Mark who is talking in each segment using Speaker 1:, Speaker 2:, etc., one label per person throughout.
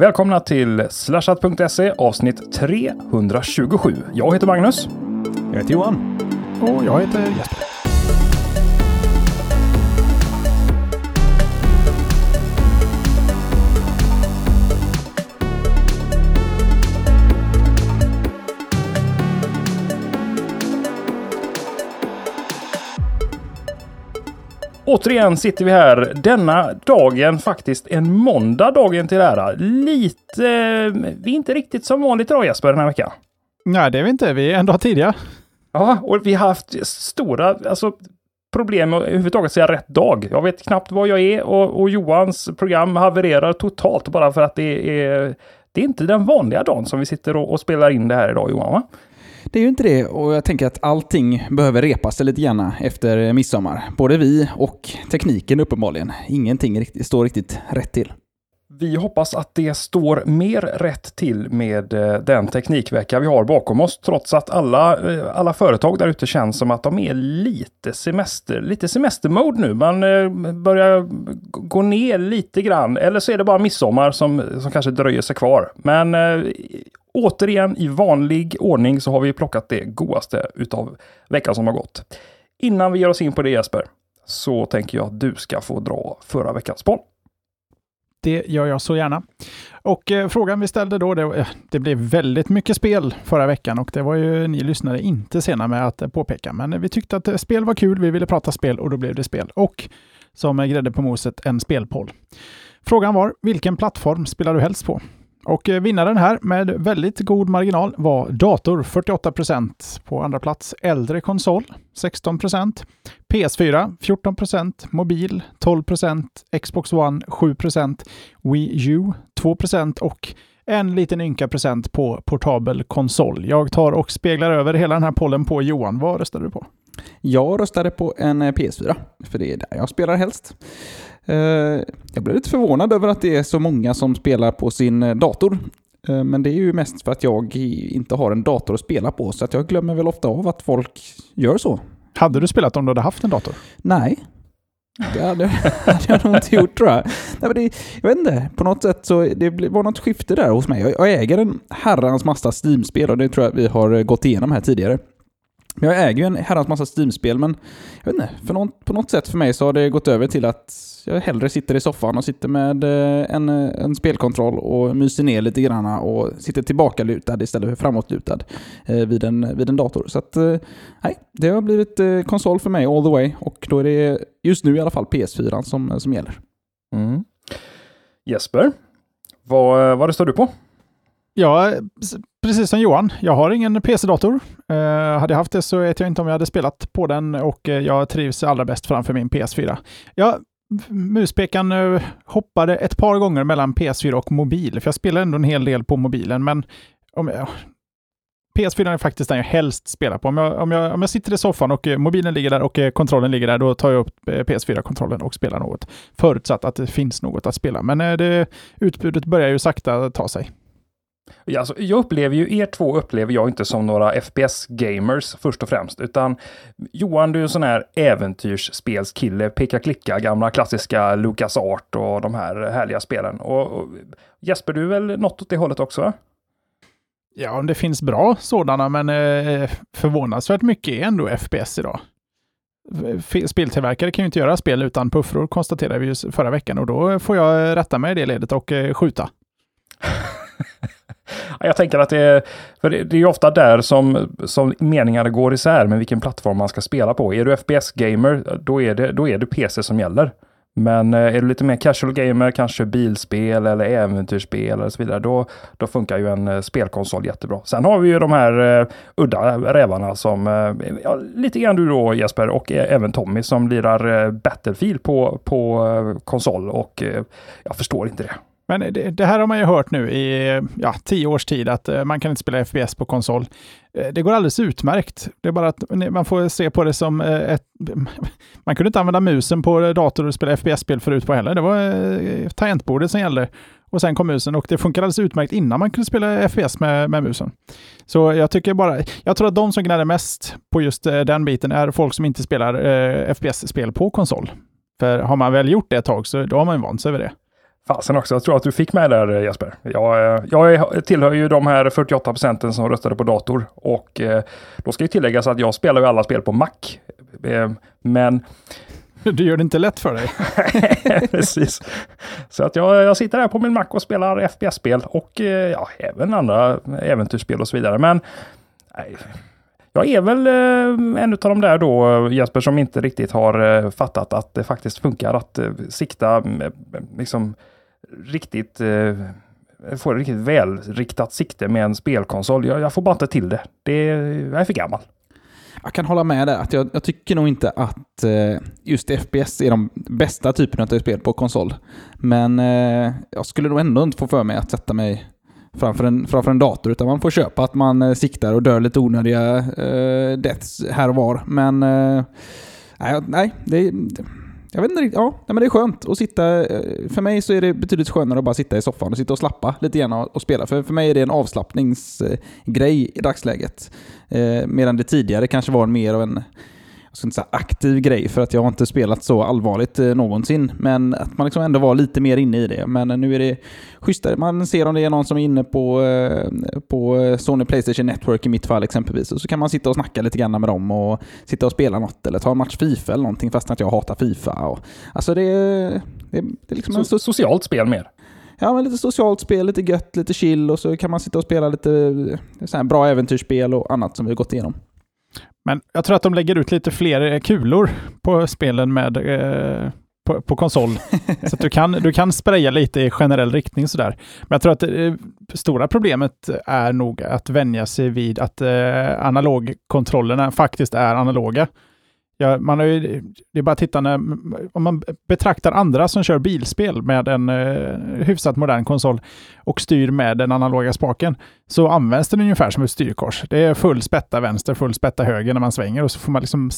Speaker 1: Välkomna till slashat.se avsnitt 327. Jag heter Magnus.
Speaker 2: Jag heter Johan.
Speaker 3: Och jag heter Jesper.
Speaker 1: Återigen sitter vi här denna dagen, faktiskt en måndag dagen till ära. Lite, vi är inte riktigt som vanligt idag Jesper den här veckan.
Speaker 3: Nej, det är vi inte. Vi är en dag tidiga.
Speaker 1: Ja, och vi har haft stora alltså, problem med att överhuvudtaget säga rätt dag. Jag vet knappt vad jag är och, och Johans program havererar totalt bara för att det är det är inte den vanliga dagen som vi sitter och, spelar in det här idag Johan va?
Speaker 2: Det är ju inte det och jag tänker att allting behöver repas lite grann efter midsommar. Både vi och tekniken uppenbarligen. Ingenting riktigt, står riktigt rätt till.
Speaker 1: Vi hoppas att det står mer rätt till med eh, den teknikvecka vi har bakom oss, trots att alla, eh, alla företag där ute känns som att de är lite semester, lite semestermode nu. Man eh, börjar gå ner lite grann, eller så är det bara midsommar som, som kanske dröjer sig kvar. Men återigen i vanlig ordning så har vi plockat det godaste utav veckan som har gått. Innan vi ger oss in på det Jesper, så tänker jag att du ska få dra förra veckans boll.
Speaker 3: Det gör jag så gärna. Och eh, frågan vi ställde då, det, eh, det, blev väldigt mycket spel förra veckan och det var ju ni lyssnare inte sena med att eh, påpeka. Men vi tyckte att eh, spel var kul, vi ville prata spel och då blev det spel. Och som grädde på moset, en spelpoll. Frågan var, vilken plattform spelar du helst på? Och eh, vinnaren här med väldigt god marginal var dator 48% På andra plats äldre konsol 16% PS4 14% mobil 12% Xbox One 7% Wii U 2% och en liten ynka procent på portabel konsol. Jag tar och speglar över hela den här pollen på Johan. Vad röstade du på?
Speaker 2: Jag röstade på en PS4, för det är där jag spelar helst. Eh, jag blev lite förvånad över att det är så många som spelar på sin eh, dator. Men det är ju mest för att jag inte har en dator att spela på, så att jag glömmer väl ofta av att folk gör så.
Speaker 3: Hade du spelat om du hade haft en dator?
Speaker 2: Nej. Det hade, hade jag nog inte gjort tror jag. Nej, men det, jag vet inte, på något sätt så det var något skifte där hos mig. Jag, jag äger en herrans massa Steam-spel och det tror jag vi har gått igenom här tidigare. Jag äger ju en herrans massa Steam-spel, men jag vet inte, för något, på något sätt för mig så har det gått över till att jag hellre sitter i soffan och sitter med eh, en, en spelkontroll och myser ner lite grann och sitter tillbakalutad istället för framåtlutad eh, vid, en, vid en dator. Så att, eh, nej, det har blivit eh, konsol för mig all the way och då är det just nu i alla fall PS4 som, som gäller.
Speaker 1: Mm. Jesper, vad, vad står du på?
Speaker 3: Ja, precis som Johan. Jag har ingen PC-dator. Eh, hade jag haft det så vet jag inte om jag hade spelat på den och eh, jag trivs allra bäst framför min PS4. Jag muspekan eh, hoppade ett par gånger mellan PS4 och mobil, för jag spelar ändå en hel del på mobilen, men om jag, PS4 är faktiskt den jag helst spelar på. Om jag, om jag, om jag sitter i soffan och eh, mobilen ligger där och kontrollen ligger där, då tar jag upp PS4-kontrollen och spelar något. Förutsatt att det finns något att spela. Men det, utbudet börjar ju sakta ta sig.
Speaker 1: Alltså, jag upplever ju, er två upplever jag inte som några FPS-gamers först och främst, utan Johan, du är en sån här äventyrsspelskille, peka-klicka, gamla klassiska Lucas Art och de här härliga spelen. Och, och Jesper, du är väl något åt det hållet också?
Speaker 3: Ja, det finns bra sådana, men eh, förvånansvärt mycket är ändå FPS idag. Speltillverkare kan ju inte göra spel utan puffror, konstaterade vi ju förra veckan, och då får jag rätta mig i det ledet och eh, skjuta.
Speaker 1: Jag tänker att det är, för det, är ofta där som, som meningarna går isär med vilken plattform man ska spela på. Är du FPS-gamer, då är, det, då är det PC som gäller. Men eh, är du lite mer casual gamer, kanske bilspel eller äventyrsspel och så vidare, då, då funkar ju en eh, spelkonsol jättebra. Sen har vi ju de här uh, udda rävarna som, uh, ja, lite grann du då Jesper och även Tommy som lirar uh, Battlefield på, på konsol och jag förstår inte det.
Speaker 3: Men det, det, här har man ju hört nu i ja, tio års tid, att eh, man kan inte spela FPS på konsol. Eh, det går alldeles utmärkt. Det är bara att man får se på det som eh, ett... Man kunde inte använda musen på dator och spela FPS-spel förut på heller. Det var tangentbordet som gällde. Och sen kom musen och det funkar alldeles utmärkt innan man kunde spela FPS med, med musen. Så jag tycker bara... Jag tror att de som gnäller mest på just den biten är folk som inte spelar FPS-spel på konsol. För har man väl gjort det ett tag så då har man ju vant sig vid det.
Speaker 1: Fasen också, jag tror att du fick med där Jesper. Jag, jag tillhör ju de här 48 procenten som röstade på dator. Och då ska ju tilläggas att jag spelar ju alla spel på Mac. Men
Speaker 3: du gör det inte lätt för dig.
Speaker 1: Precis. Så att jag, jag sitter här på min Mac och spelar FPS-spel och ja, även andra äventyrsspel och så vidare. Men nej, jag är väl eh, en av de där då, Jesper, som inte riktigt har eh, fattat att det faktiskt funkar att eh, sikta liksom riktigt eh, få ett riktigt välriktat sikte med en spelkonsol. Jag, jag, får bara inte till det. det. Jag är för gammal.
Speaker 2: Jag kan hålla med där. Att jag, jag tycker nog inte att eh, just FPS är de bästa typerna av spel på konsol. Men eh, jag skulle nog ändå inte få för mig att sätta mig framför en, framför en dator, utan man får köpa att man eh, siktar och dör lite onödiga eh, deaths här och var. Men eh, nej, det, jag vet inte riktigt. Ja, men det är skönt att sitta. Eh, för mig så är det betydligt skönare att bara sitta i soffan och sitta och slappa lite grann och, och spela. För, för mig är det en avslappningsgrej i dagsläget. Eh, medan det tidigare kanske var mer av en ska inte säga aktiv grej för att jag har inte spelat så allvarligt eh, någonsin. Men att man liksom ändå var lite mer inne i det. Men nu är det schysstare. Man ser om det är någon som är inne på, eh, på Sony Playstation Network i mitt fall exempelvis. Och så kan man sitta och snacka lite grann med dem och sitta och spela något eller ta en match Fifa eller någonting fast att jag hatar Fifa. Och, alltså det, det, det är liksom
Speaker 1: so
Speaker 2: så,
Speaker 1: socialt spel mer.
Speaker 2: Ja, men lite socialt spel, lite gött, lite chill och så kan man sitta och spela lite eh, så bra äventyrsspel och annat som vi har gått igenom.
Speaker 3: Men jag tror att de lägger ut lite fler eh, kulor på spelen med eh, på, på, konsol. så att du kan, du kan spraya lite i generell riktning sådär. Men jag tror att det stora problemet är nog att vänja sig vid att eh, analogkontrollerna faktiskt är analoga. Ja, man har ju, det är bara att titta när, om man betraktar andra som kör bilspel med en eh, hyfsat modern konsol och styr med den analoga spaken, så används den ungefär som ett styrkors. Det är full spätta vänster, full spätta höger när man svänger och så får man liksom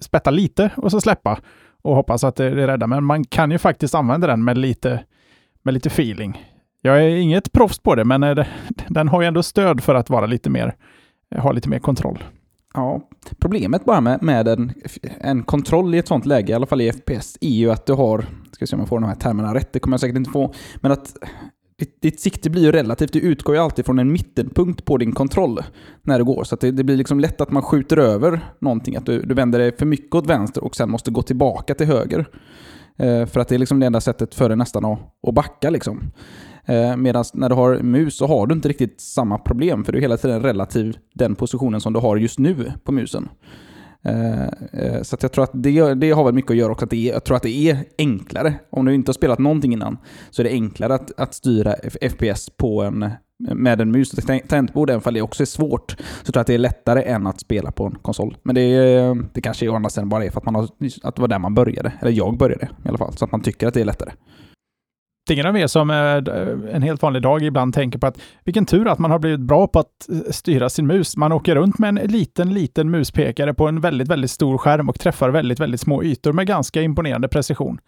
Speaker 3: spätta lite och så släppa och hoppas att det, det räddar. Men man kan ju faktiskt använda den med lite, med lite feeling. Jag är inget proffs på det, men det, eh, den har ju ändå stöd för att vara lite mer, ha lite mer kontroll.
Speaker 2: Ja, problemet bara med, med en, en kontroll i ett sånt läge, i alla fall i FPS, är ju att du har, ska se om jag får de här termerna rätt, det kommer jag säkert inte få, men att ditt, ditt sikte blir ju relativt, du utgår ju alltid från en mittenpunkt på din kontroll när du går. Så det, det, blir liksom lätt att man skjuter över någonting, att du, du vänder dig för mycket åt vänster och sen måste gå tillbaka till höger. Eh, för att det är liksom det enda sättet för dig nästan att, att backa liksom. Eh, medan när du har mus så har du inte riktigt samma problem, för du är hela tiden relativ den positionen som du har just nu på musen. Eh, eh, så jag tror att det, det har väl mycket att göra också. Att det är, jag tror att det är enklare. Om du inte har spelat någonting innan så är det enklare att, att styra FPS på en, med en mus och tangentbord, även om det också är svårt. Så tror jag att det är lättare än att spela på en konsol. Men det, det kanske å andra sidan bara är för att, man har, att det var där man började. Eller jag började i alla fall. Så att man tycker att det är lättare
Speaker 3: ingen av er som en helt vanlig dag ibland tänker på att vilken tur att man har blivit bra på att eh, styra sin mus. Man åker runt med en liten, liten muspekare på en väldigt, väldigt stor skärm och träffar väldigt, väldigt små ytor med ganska imponerande precision.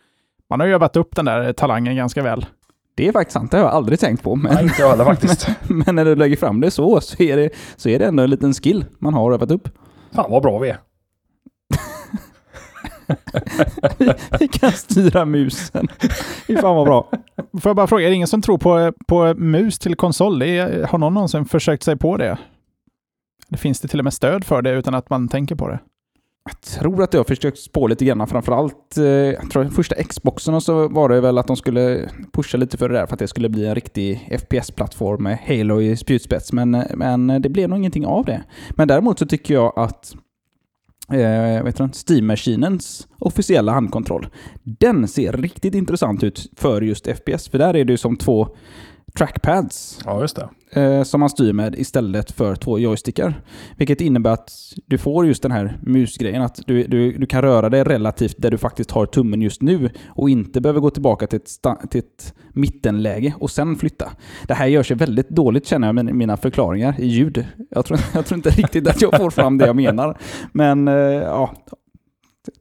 Speaker 3: Man har ju övat upp den där talangen ganska väl.
Speaker 2: Det är faktiskt sant, det har jag aldrig tänkt på.
Speaker 1: Men, Nej, inte jag faktiskt.
Speaker 2: men, men, när du lägger fram det så, så är det, så är det ändå en liten skill man har övat upp.
Speaker 1: Fan vad bra vi är.
Speaker 2: vi kan styra musen. Fy fan vad bra.
Speaker 3: Får jag bara fråga, är det ingen som tror på, på mus till konsol? Är, har någon någonsin försökt sig på det? Eller finns det till och med stöd för det utan att man tänker på det?
Speaker 2: Jag tror att jag har försökt spå lite grann, framförallt eh, jag tror första Xboxen så var det väl att de skulle pusha lite för det där för att det skulle bli en riktig FPS-plattform med Halo i spjutspets. Men, men det blev nog ingenting av det. Men däremot så tycker jag att eh, vet Steam-maskinens officiella handkontroll. Den ser riktigt intressant ut för just FPS, för där är det ju som två trackpads.
Speaker 1: Ja, just det.
Speaker 2: Eh, som man styr med istället för två joystickar. Vilket innebär att du får just den här musgrejen, att du, du, du kan röra dig relativt där du faktiskt har tummen just nu och inte behöver gå tillbaka till ett, till ett mittenläge och sen flytta. Det här gör sig väldigt dåligt känner jag med mina förklaringar i ljud. Jag tror, jag tror inte riktigt att jag får fram det jag menar. Men eh, ja,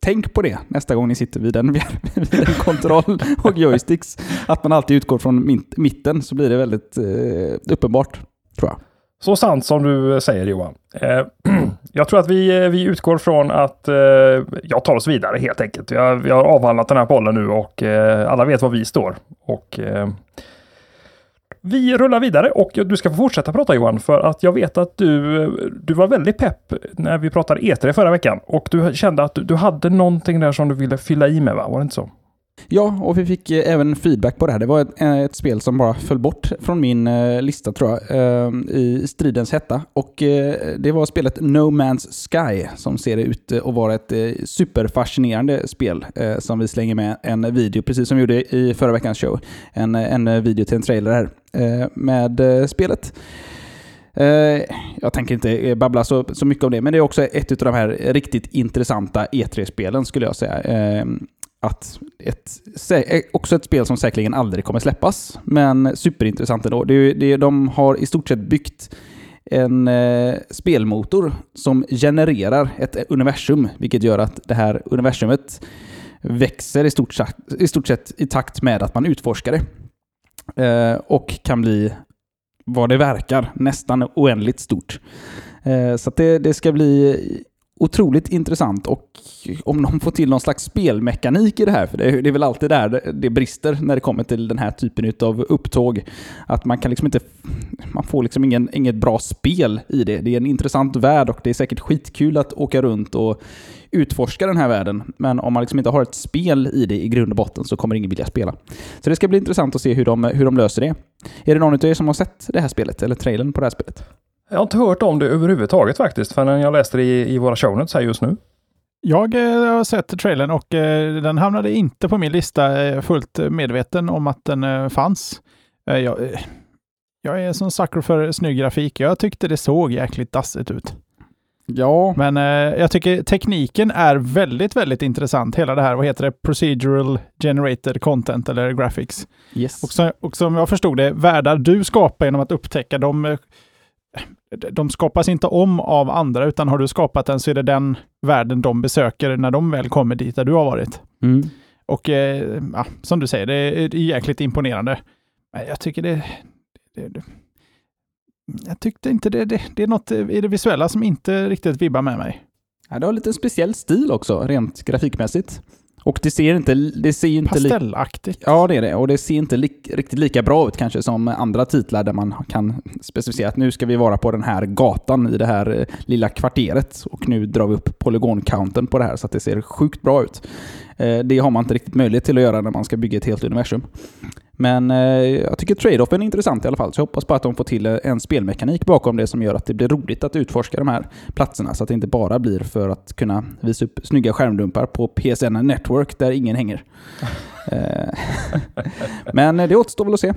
Speaker 2: Tänk på det nästa gång ni sitter vid en, vid en kontroll och joysticks. Att man alltid utgår från mitten så blir det väldigt eh, uppenbart, tror jag.
Speaker 1: Så sant som du eh, säger Johan. Eh, jag tror att vi, eh, vi utgår från att eh, jag tar oss vidare helt enkelt. Vi har, vi har avhandlat den här bollen nu och eh, alla vet var vi står. Och eh, vi rullar vidare och du ska få fortsätta prata Johan, för att jag vet att du, du var väldigt pepp när vi pratade E3 förra veckan och du kände att du hade någonting där som du ville fylla i med, va? Var det inte så?
Speaker 2: Ja, och vi fick eh, även feedback på det här. Det var ett, eh, ett spel som bara föll bort från min eh, lista tror jag, eh, i stridens hetta. Och det var spelet No Man's Sky som ser ut att vara ett superfascinerande spel som vi slänger med en video, precis som vi gjorde i förra veckans show. En, en video till en trailer här med spelet. Jag tänker inte babbla så, så mycket om det, men det är också ett av de här riktigt intressanta E3-spelen skulle jag säga att ett, eh, också ett spel som säkerligen aldrig kommer släppas, men superintressant ändå. Det, det, de har i stort sett byggt en eh, spelmotor som genererar ett eh, universum, vilket gör att det här universumet växer i stort, sett, i stort sett i takt med att man utforskar det. Eh, och kan bli, vad det verkar, nästan oändligt stort. Eh, så det, det ska bli otroligt intressant och om de får till någon slags spelmekanik i det här, för det är, det är väl alltid där det brister när det kommer till den här typen av upptåg. Att man kan liksom inte, man får liksom ingen, inget bra spel i det. Det är en intressant värld och det är säkert skitkul att åka runt och utforska den här världen. Men om man liksom inte har ett spel i det i grund och botten så kommer ingen vilja spela. Så det ska bli intressant att se hur de, hur de löser det. Är det någon av er som har sett det här spelet, eller trailern på det här spelet?
Speaker 1: Jag har inte hört om det överhuvudtaget faktiskt, förrän jag läste det i, i våra show notes här just nu.
Speaker 3: Jag eh, har sett trailern och eh, den hamnade inte på min lista, eh, fullt medveten om att den fanns. Jag, jag är som sucker för snygg grafik. Jag tyckte det såg jäkligt dassigt ut.
Speaker 2: Ja.
Speaker 3: Men jag tycker tekniken är väldigt, väldigt intressant. Hela det här, vad heter det, procedural generated content eller graphics.
Speaker 2: Yes.
Speaker 3: Och, så, och som jag förstod det, världar du skapar genom att upptäcka dem de skapas inte om av andra, utan har du skapat den så är det den världen de besöker när de väl kommer dit där du har varit.
Speaker 2: Mm.
Speaker 3: Och eh, ja, som du säger, det är jäkligt imponerande. Jag tycker det, det, det jag tyckte inte det, det, det är något i det visuella som inte riktigt vibbar med mig.
Speaker 2: Ja, det har lite speciell stil också, rent grafikmässigt. Och det ser inte... Det ser inte
Speaker 3: Pastellaktigt.
Speaker 2: ja, det är det. Och det ser inte li riktigt lika bra ut kanske som andra titlar där man kan specificera att nu ska vi vara på den här gatan i det här eh, lilla kvarteret. Och nu drar vi upp polygoncounten på det här så att det ser sjukt bra ut. Eh, det har man inte riktigt möjlighet till att göra när man ska bygga ett helt universum. Men eh, jag tycker trade-offen är intressant i alla fall, så jag hoppas på att de får till en spelmekanik bakom det som gör att det blir roligt att utforska de här platserna, så att det inte bara blir för att kunna visa upp snygga skärmdumpar på PSN Network där ingen hänger. Eh, men det återstår väl att se.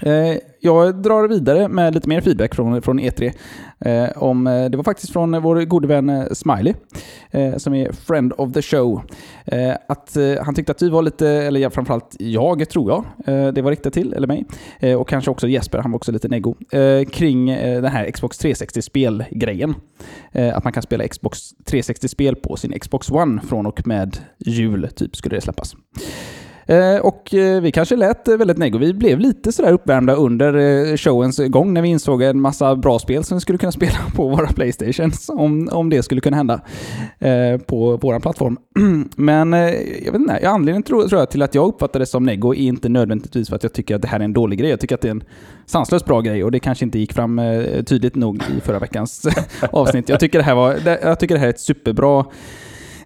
Speaker 2: Eh, jag drar vidare med lite mer feedback från, från E3. Eh, om, eh, det var faktiskt från vår gode vän Smiley, som är friend of the show. Att han tyckte att vi var lite, eller framförallt jag tror jag, det var riktat till, eller mig. Och kanske också Jesper, han var också lite neggo. Kring den här Xbox 360-spelgrejen. Att man kan spela Xbox 360-spel på sin Xbox One från och med jul, typ, skulle det släppas. Eh, och eh, vi kanske lät eh, väldigt neggo. Vi blev lite sådär uppvärmda under showens gång när vi insåg en massa bra spel som vi skulle kunna spela på våra Playstations. Om, om det skulle kunna hända på vår plattform. Men jag vet inte, anledningen tror, tror jag till att jag uppfattar det som neggo är inte nödvändigtvis för att jag tycker att det här är en dålig grej. Jag tycker att det är en sanslöst bra grej och det kanske inte gick fram tydligt nog i förra veckans avsnitt. Jag tycker det här, var, jag tycker det här är ett superbra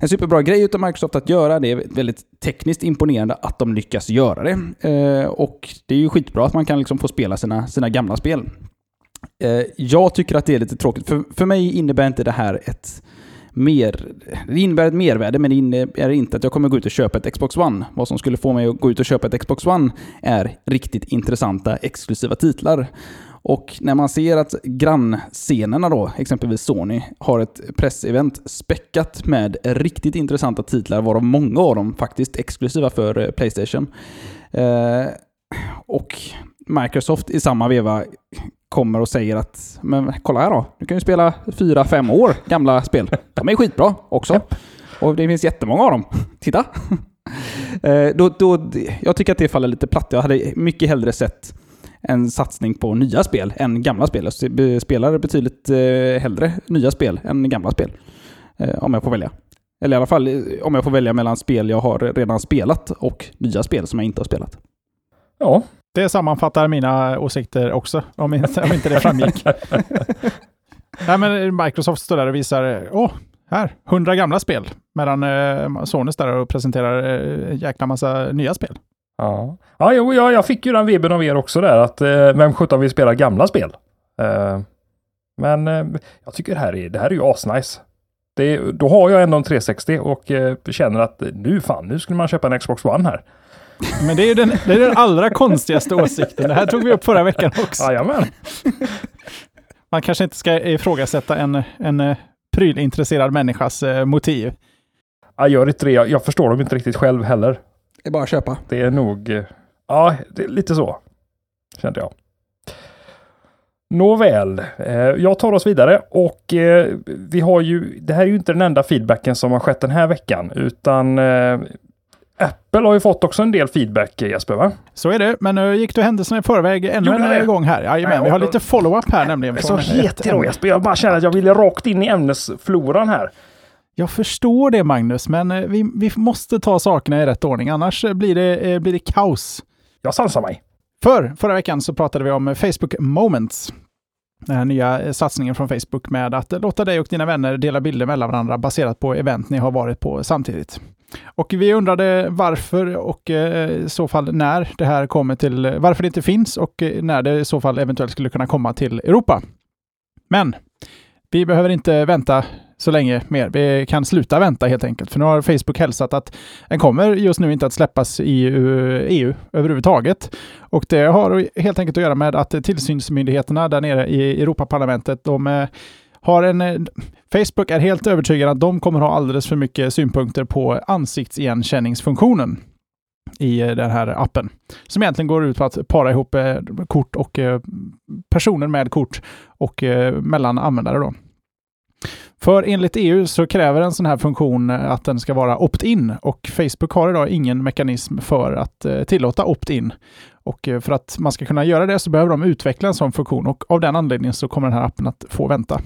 Speaker 2: en superbra grej av Microsoft att göra. Det är väldigt tekniskt imponerande att de lyckas göra det. Eh, och det är ju skitbra att man kan liksom få spela sina, sina gamla spel. Eh, jag tycker att det är lite tråkigt. För, för mig innebär inte det här ett mer... Det innebär ett mervärde, men det innebär inte att jag kommer gå ut och köpa ett Xbox One. Vad som skulle få mig att gå ut och köpa ett Xbox One är riktigt intressanta exklusiva titlar. Och när man ser att grannscenerna då, exempelvis Sony, har ett pressevent späckat med riktigt intressanta titlar, varav många av dem faktiskt exklusiva för eh, Playstation. Eh, och Microsoft i samma veva kommer och säger att men kolla här då, du kan ju spela fyra fem år gamla spel. De är skitbra också. Och det finns jättemånga av dem. Titta! Eh, då, då, jag tycker att det faller lite platt. Jag hade mycket hellre sett en satsning på nya spel än gamla spel. Jag spelar betydligt eh, hellre nya spel än gamla spel. Eh, om jag får välja. Eller i alla fall eh, om jag får välja mellan spel jag har redan spelat och nya spel som jag inte har spelat.
Speaker 1: Ja.
Speaker 3: Det sammanfattar mina åsikter också, om inte, om inte det framgick. Nej, men Microsoft står där och visar, åh, här, hundra gamla spel. Medan eh, Sony står där och presenterar eh, en jäkla massa nya spel.
Speaker 1: Ja, ja jo, ja, jag fick ju den webben av er också där att eh, vem sjutton vill spela gamla spel? Eh, men eh, jag tycker det här är, det här är ju asnice. Det, då har jag ändå en 360 och eh, känner att nu fan, nu skulle man köpa en Xbox One här.
Speaker 3: Men det är ju den, det är den allra konstigaste åsikten. Det här tog vi upp förra veckan också.
Speaker 1: Jajamän.
Speaker 3: Man kanske inte ska ifrågasätta en, en eh, prylintresserad människas eh, motiv.
Speaker 1: Jag gör inte det. Jag, jag förstår dem inte riktigt själv heller.
Speaker 2: Det är bara att köpa.
Speaker 1: Det är nog, ja, det är lite så. Kände jag. Nåväl, eh, jag tar oss vidare och eh, vi har ju, det här är ju inte den enda feedbacken som har skett den här veckan, utan eh, Apple har ju fått också en del feedback Jesper va?
Speaker 3: Så är det, men nu gick du händelserna i förväg ännu
Speaker 1: Gjorde
Speaker 3: en
Speaker 1: det?
Speaker 3: gång här. Jajamän, vi har lite follow-up här nämligen.
Speaker 1: Så
Speaker 3: från ett
Speaker 1: het idag
Speaker 3: ämne.
Speaker 1: Jesper, jag bara känner att jag ville rakt in i ämnesfloran här.
Speaker 3: Jag förstår det Magnus, men eh, vi, vi måste ta sakerna i rätt ordning, annars eh, blir det, eh, blir det kaos.
Speaker 1: Jag sansar mig.
Speaker 3: För förra veckan så pratade vi om Facebook Moments. Den här nya satsningen från Facebook med att låta dig och dina vänner dela bilder mellan varandra baserat på event ni har varit på samtidigt. Och vi undrade varför och i så fall när det här kommer till, varför det inte finns och när det i så fall eventuellt skulle kunna komma till Europa. Men vi behöver inte vänta så länge mer. Vi kan sluta vänta helt enkelt, för nu har Facebook hälsat att den kommer just nu inte att släppas i EU överhuvudtaget. Och det har helt enkelt att göra med att tillsynsmyndigheterna där nere i Europaparlamentet, de eh, har en... Eh, Facebook är helt övertygad att de kommer ha alldeles för mycket synpunkter på ansiktsigenkänningsfunktionen i eh, den här appen. Som egentligen går ut på att para ihop kort och personer med kort och mellan användare. Då. För enligt EU så kräver en sån här funktion att den ska vara opt-in och Facebook har idag ingen mekanism för att eh, tillåta opt-in. Och eh, för att man ska kunna göra det så behöver de utveckla en sån funktion och av den anledningen så kommer den här appen att få vänta.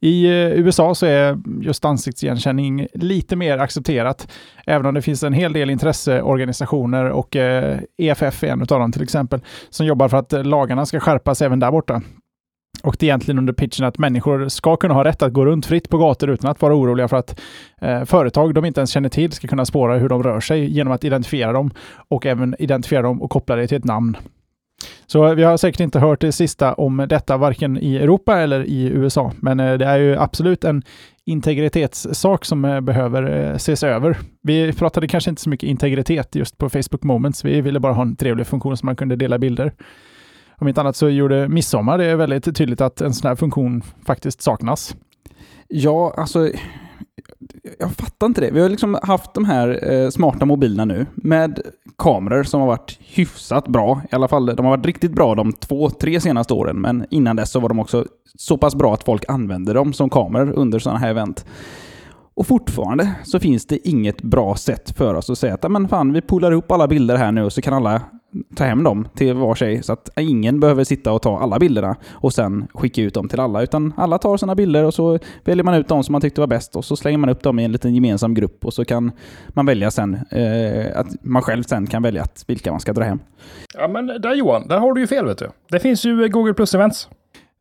Speaker 3: I eh, USA så är just ansiktsigenkänning lite mer accepterat, även om det finns en hel del intresseorganisationer och EFF är en av dem till exempel, som jobbar för att lagarna ska skärpas även där borta. Och det är egentligen under pitchen att människor ska kunna ha rätt att gå runt fritt på gator utan att vara oroliga för att eh, företag de inte ens känner till ska kunna spåra hur de rör sig genom att identifiera dem och även identifiera dem och koppla det till ett namn. Så vi har säkert inte hört det sista om detta varken i Europa eller i USA, men eh, det är ju absolut en integritetssak som eh, behöver eh, ses över. Vi pratade kanske inte så mycket integritet just på Facebook Moments. Vi ville bara ha en trevlig funktion som man kunde dela bilder. Om inte annat så gjorde Midsommar det väldigt tydligt att en sån här funktion faktiskt saknas.
Speaker 2: Ja, alltså jag fattar inte det. Vi har liksom haft de här eh, smarta mobilerna nu med kameror som har varit hyfsat bra. I alla fall, de har varit riktigt bra de två, tre senaste åren. Men innan dess så var de också så pass bra att folk använde dem som kameror under sådana här event. Och fortfarande så finns det inget bra sätt för oss att säga att men fan, vi pullar upp alla bilder här nu och så kan alla ta hem dem till var sig. Så att ingen behöver sitta och ta alla bilderna och sen skicka ut dem till alla. Utan alla tar sina bilder och så väljer man ut de som man tyckte var bäst och så slänger man upp dem i en liten gemensam grupp och så kan man välja sen eh, att man själv sen kan välja att vilka man ska dra hem.
Speaker 1: Ja men där Johan, där har du ju fel vet du. Det finns ju Google Plus Events.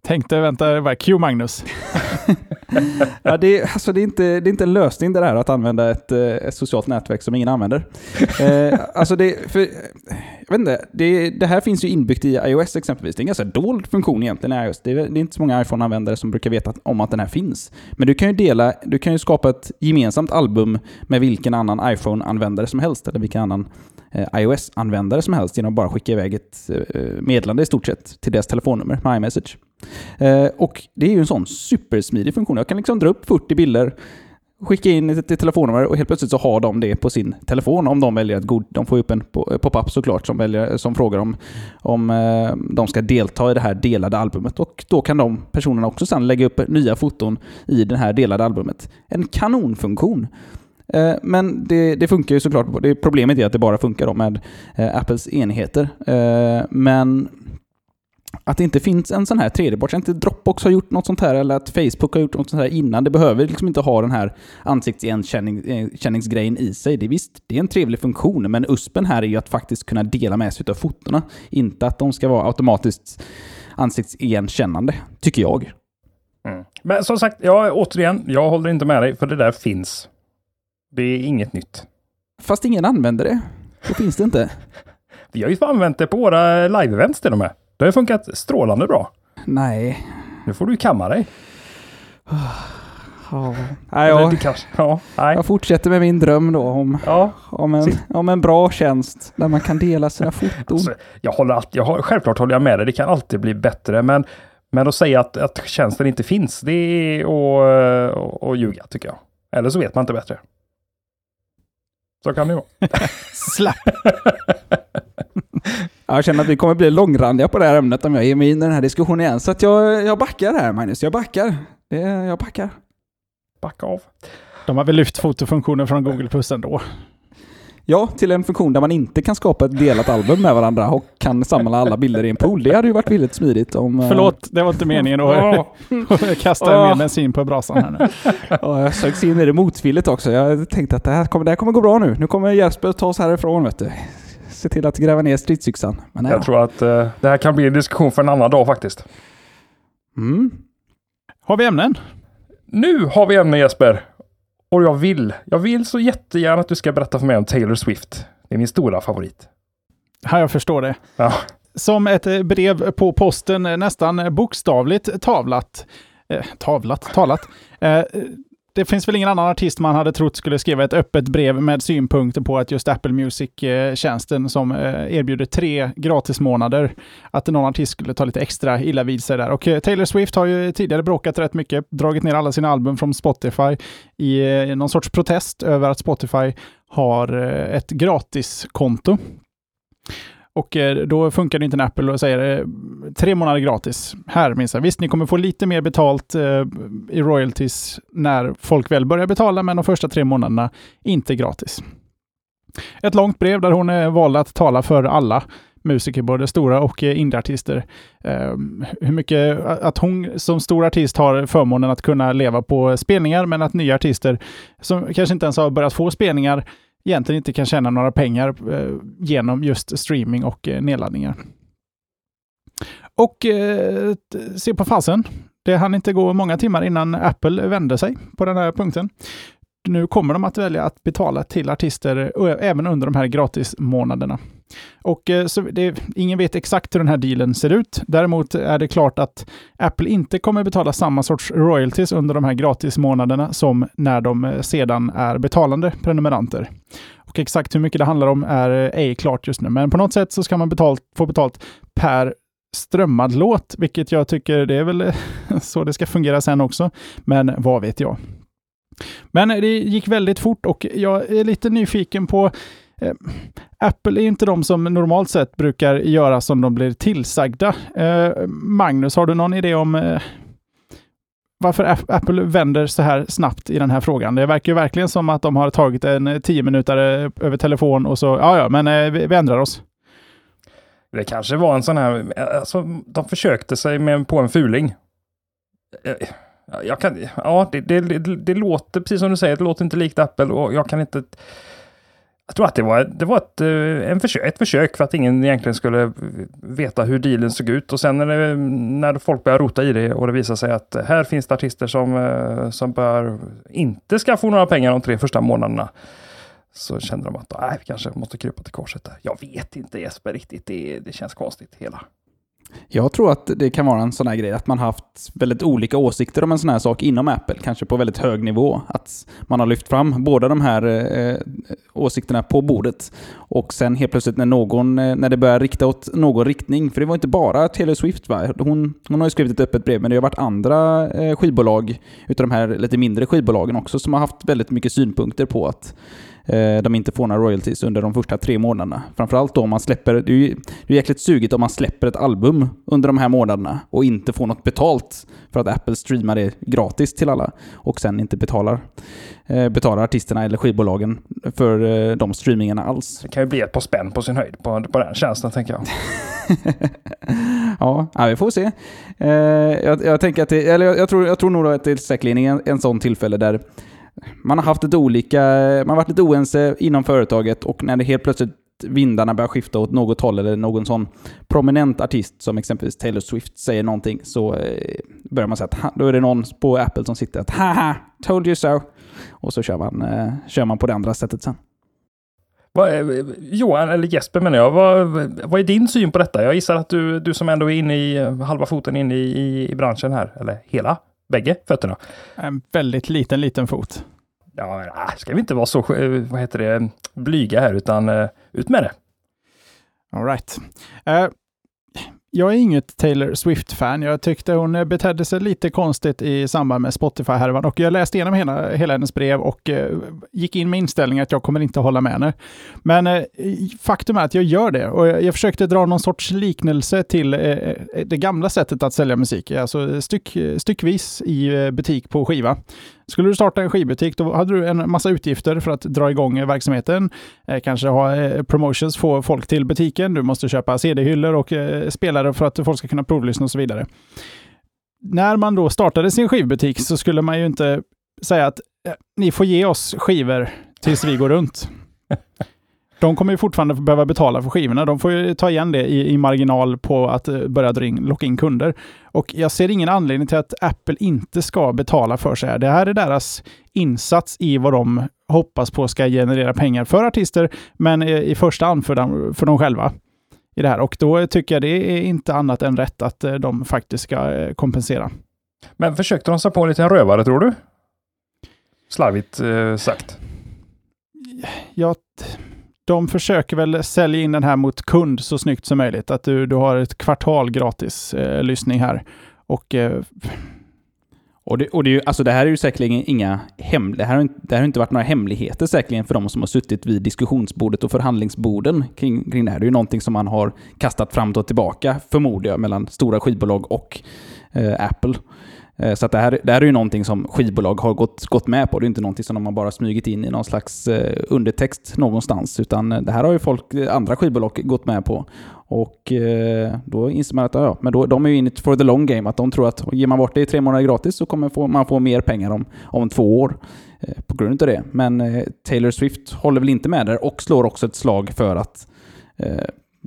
Speaker 3: Tänkte vänta, det var Q Magnus.
Speaker 2: Ja, det, är, alltså, det, är inte, det är inte en lösning det där att använda ett, eh, ett socialt nätverk som ingen använder. Eh, alltså det, för, jag vet inte, det, det här finns ju inbyggt i iOS exempelvis. Det är en ganska dold funktion egentligen i iOS. Det är, det är inte så många iPhone-användare som brukar veta om att den här finns. Men du kan ju dela, du kan ju skapa ett gemensamt album med vilken annan iPhone-användare som helst, eller vilken annan eh, iOS-användare som helst genom att bara skicka iväg ett eh, meddelande i stort sett till deras telefonnummer med iMessage. Eh, och det är ju en sån supersmidig funktion. Jag kan liksom dra upp 40 bilder, skicka in ett telefonnummer och helt plötsligt så har de det på sin telefon om de väljer att god, De får ju upp en eh, pop-up såklart som, väljer, som frågar om, om eh, de ska delta i det här delade albumet. Och då kan de personerna också sen lägga upp nya foton i det här delade albumet. En kanonfunktion. Men det, det funkar ju såklart. Det, problemet är att det bara funkar med Apples enheter. Men att det inte finns en sån här tredjepart. Inte Dropbox har gjort något sånt här eller att Facebook har gjort något sånt här innan. Det behöver liksom inte ha den här ansiktsigenkänningsgrejen i sig. Det är visst, det är en trevlig funktion, men USPen här är ju att faktiskt kunna dela med sig av fotona. Inte att de ska vara automatiskt ansiktsigenkännande, tycker jag.
Speaker 1: Mm. Men som sagt, ja, återigen, jag håller inte med dig, för det där finns. Det är inget nytt.
Speaker 2: Fast ingen använder det. Det finns det inte.
Speaker 1: Vi har ju använt det på våra live-events till och med. Det har ju funkat strålande bra.
Speaker 2: Nej.
Speaker 1: Nu får du ju kamma dig.
Speaker 2: Ja, nej, jag,
Speaker 1: ja, nej.
Speaker 2: jag fortsätter med min dröm då om,
Speaker 1: ja.
Speaker 2: om, en, om en bra tjänst där man kan dela sina foton.
Speaker 1: Alltså, jag håller alltid, jag har, självklart håller jag med dig, det kan alltid bli bättre, men, men att säga att, att tjänsten inte finns, det är att, att, att ljuga tycker jag. Eller så vet man inte bättre. Så kan det vara.
Speaker 3: Slapp!
Speaker 2: Jag känner att vi kommer bli långrandiga på det här ämnet om jag ger mig in i den här diskussionen igen. Så att jag, jag backar här Magnus, jag backar. Det, jag backar.
Speaker 1: Backa av.
Speaker 3: De har väl lyft fotofunktionen från Google Plus ändå.
Speaker 2: Ja, till en funktion där man inte kan skapa ett delat album med varandra och kan samla alla bilder i en pool. Det hade ju varit väldigt smidigt om... eh,
Speaker 3: Förlåt, det var inte meningen att kasta mer bensin på brasan här nu.
Speaker 2: Ja, jag sögs in i det motvilligt också. Jag tänkte att det här kommer, det här kommer gå bra nu. Nu kommer Jesper ta oss härifrån vet du. Se till att gräva ner stridsyxan. Men
Speaker 1: Jag tror att eh, det här kan bli en diskussion för en annan dag faktiskt.
Speaker 2: Mm.
Speaker 3: Har vi ämnen?
Speaker 1: Nu har vi ämne Jesper. Och jag vill, jag vill så jättegärna att du ska berätta för mig om Taylor Swift. Det är min stora favorit.
Speaker 3: Ja, jag förstår det.
Speaker 1: Ja.
Speaker 3: Som ett eh, brev på posten, eh, nästan bokstavligt tavlat. Eh, tavlat? Talat. Eh, det finns väl ingen annan artist man hade trott skulle skriva ett öppet brev med synpunkter på att just Apple Music-tjänsten eh, som eh, erbjuder tre gratismånader, att någon artist skulle ta lite extra illa vid sig där. Och eh, Taylor Swift har ju tidigare bråkat rätt mycket, dragit ner alla sina album från Spotify i någon sorts protest över att Spotify har ett gratiskonto. Och eh, då funkar det inte när Apple och säger eh, tre månader gratis. Här minns jag, Visst, ni kommer få lite mer betalt eh, i royalties när folk väl börjar betala, men de första tre månaderna inte gratis. Ett långt brev där hon eh, valde att tala för alla musiker, både stora och indieartister. Eh, hur mycket att hon som stor artist har förmånen att kunna leva på spelningar, men att nya artister som kanske inte ens har börjat få spelningar egentligen inte kan tjäna några pengar eh, genom just streaming och eh, nedladdningar. Och eh, se på fasen. Det hann inte gå många timmar innan Apple vände sig på den här punkten. Nu kommer de att välja att betala till artister eh, även under de här gratismånaderna. Och eh, så det, ingen vet exakt hur den här dealen ser ut. Däremot är det klart att Apple inte kommer betala samma sorts royalties under de här gratismånaderna som när de eh, sedan är betalande prenumeranter. Och exakt hur mycket det handlar om är eh, ej klart just nu, men på något sätt så ska man betalt, få betalt per strömmad låt, vilket jag tycker det är väl så det ska fungera sen också. Men vad vet jag? Men det gick väldigt fort och jag är lite nyfiken på eh, Apple är inte de som normalt sett brukar göra som de blir tillsagda. Eh, Magnus, har du någon idé om eh, varför Apple vänder så här snabbt i den här frågan? Det verkar ju verkligen som att de har tagit en tio minuter eh, över telefon och så, ja ja, men eh, vi, vi ändrar oss.
Speaker 1: Det kanske var en sån här, eh, alltså de försökte sig med, på en fuling. Eh, jag kan, ja, det, det, det, det låter, precis som du säger, det låter inte likt Apple och jag kan inte... Jag tror att det var, det var ett, eh, en försök, ett försök för att ingen egentligen skulle veta hur dealen såg ut. Och sen när, det, när folk börjar rota i det och det visar sig att här finns det artister som, eh, som bör inte ska få några pengar de tre första månaderna. Så kände de att nej, vi kanske måste krypa till korset där. Jag vet inte Jesper riktigt, det, det känns konstigt hela.
Speaker 2: Jag tror att det kan vara en sån här grej, att man haft väldigt olika åsikter om en sån här sak inom Apple, kanske på väldigt hög nivå. Att man har lyft fram båda de här eh, åsikterna på bordet. Och sen helt plötsligt när någon, eh, när det börjar rikta åt någon riktning, för det var inte bara Taylor Swift va? Hon, hon har ju skrivit ett öppet brev, men det har varit andra eh, skivbolag, utav de här lite mindre skivbolagen också, som har haft väldigt mycket synpunkter på att de inte får några royalties under de första tre månaderna. Framförallt då om man släpper, det är ju det är jäkligt sugigt om man släpper ett album under de här månaderna och inte får något betalt för att Apple streamar det gratis till alla och sen inte betalar, eh, betalar artisterna eller skivbolagen för eh, de streamingarna alls.
Speaker 1: Det kan ju bli ett par spänn på sin höjd på, på den tjänsten tänker jag.
Speaker 2: ja, vi får se. Eh, jag, jag, tänker att det, eller jag, jag, tror, jag tror nog att det är säkerligen en, en sån tillfälle där man har haft lite olika, man har varit lite oense inom företaget och när det helt plötsligt vindarna börjar skifta åt något håll eller någon sån prominent artist som exempelvis Taylor Swift säger någonting så eh, börjar man säga att då är det någon på Apple som sitter att haha, told you so. Och så kör man, eh, kör man på det andra sättet sen.
Speaker 1: Vad, Johan, eller Jesper menar jag, vad, vad är din syn på detta? Jag gissar att du, du som ändå är inne i halva foten inne i, i, i branschen här, eller hela, bägge fötterna.
Speaker 3: En väldigt liten, liten fot.
Speaker 1: Ja, ska vi inte vara så, vad heter det, blyga här, utan uh, ut med det.
Speaker 3: All right. Jag är inget Taylor Swift-fan. Jag tyckte hon betedde sig lite konstigt i samband med Spotify-härvan och jag läste igenom hela, hela hennes brev och eh, gick in med inställningen att jag kommer inte hålla med henne. Men eh, faktum är att jag gör det och jag, jag försökte dra någon sorts liknelse till eh, eh det gamla sättet att sälja musik, alltså styck, styckvis i eh, butik på skiva. Skulle du starta en skivbutik, då hade du en massa utgifter för att dra igång verksamheten. Eh, kanske ha eh, promotions, få folk till butiken. Du måste köpa CD-hyllor och eh, spelare för att folk ska kunna provlyssna och så vidare. När man då startade sin skivbutik så skulle man ju inte säga att eh, ni får ge oss skivor tills vi går runt. De kommer ju fortfarande behöva betala för skivorna. De får ju ta igen det i, i marginal på att uh, börja dra in, locka in kunder. Och jag ser ingen anledning till att Apple inte ska betala för sig. Det här är deras insats i vad de hoppas på ska generera pengar för artister, men i, första hand för dem, för dem själva i det här. Och då tycker jag det är inte annat än rätt att uh, de faktiskt ska uh, kompensera.
Speaker 1: Men försökte de sig på en liten rövare tror du? Slarvigt sagt.
Speaker 3: Jag de försöker väl sälja in den här mot kund så snyggt som möjligt. Att du, du har ett kvartal gratis eh, lyssning här. Och, eh,
Speaker 2: och, det, och det, är ju, alltså det här är ju säkerligen inga hem, det, här har, det här har inte varit några hemligheter säkerligen för de som har suttit vid diskussionsbordet och förhandlingsborden kring, kring det här. Det är ju någonting som man har kastat fram och tillbaka, förmodar jag, mellan stora skivbolag och eh, Apple. Eh, så att det, här, det här är ju någonting som skivbolag har gått, gått med på. Det är inte någonting som de har bara smugit in i någon slags eh, undertext någonstans. Utan eh, det här har ju folk, andra skivbolag gått med på. Och då inser man att ja, men då, de är ju in it for the long game. Att de tror att ger man bort det i tre månader gratis så kommer man få mer pengar om, om två år. På grund av det. Men Taylor Swift håller väl inte med där och slår också ett slag för att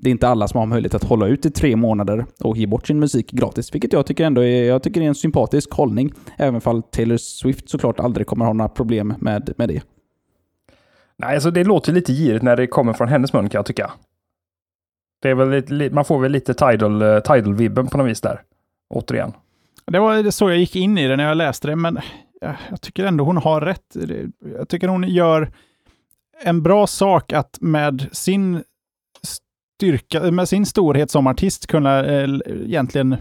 Speaker 2: det är inte alla som har möjlighet att hålla ut i tre månader och ge bort sin musik gratis, vilket jag tycker ändå är, jag tycker är en sympatisk hållning. Även om Taylor Swift såklart aldrig kommer ha några problem med, med det.
Speaker 1: Nej, alltså det låter lite girigt när det kommer från hennes mun kan jag tycka. Det är väl lite, man får väl lite Tidal, Tidal-vibben på något vis där. Återigen.
Speaker 3: Det var så jag gick in i det när jag läste det, men jag tycker ändå hon har rätt. Jag tycker hon gör en bra sak att med sin styrka, med sin storhet som artist kunna eh, egentligen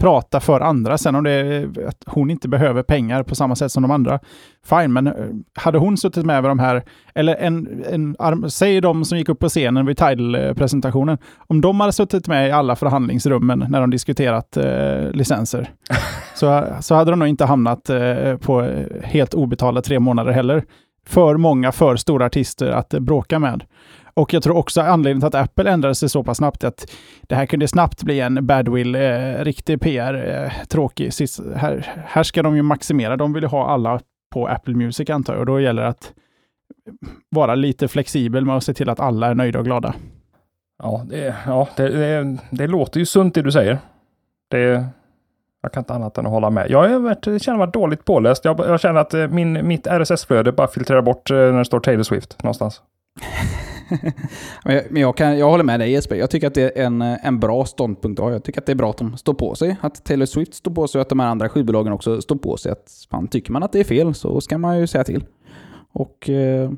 Speaker 3: prata för andra. Sen om det är att hon inte behöver pengar på samma sätt som de andra, fine. Men eh, hade hon suttit med vid de här, eller en, en säg de som gick upp på scenen vid Tidal-presentationen, om de hade suttit med i alla förhandlingsrummen när de diskuterat eh, licenser, så, så hade de nog inte hamnat eh, på helt obetalda tre månader heller. För många för stora artister att eh, bråka med. Och jag tror också anledningen till att Apple ändrade sig så pass snabbt att det här kunde snabbt bli en badwill, eh, riktig PR, eh, tråkig. Sist, här, här ska de ju maximera. De vill ju ha alla på Apple Music antar jag och då gäller det att vara lite flexibel med att se till att alla är nöjda och glada.
Speaker 1: Ja, det, ja, det, det, det låter ju sunt det du säger. Det, jag kan inte annat än att hålla med. Jag, varit, jag känner mig dåligt påläst. Jag, jag känner att eh, min, mitt RSS-flöde bara filtrerar bort eh, när det står Taylor Swift någonstans.
Speaker 2: men jag, kan, jag håller med dig Jesper. Jag tycker att det är en, eh, en bra ståndpunkt. Jag tycker att det är bra att de står på sig. Att Taylor Swift står på sig och att de här andra skivbolagen också står på sig. Att fan, tycker man att det är fel så ska man ju säga till. Och eh,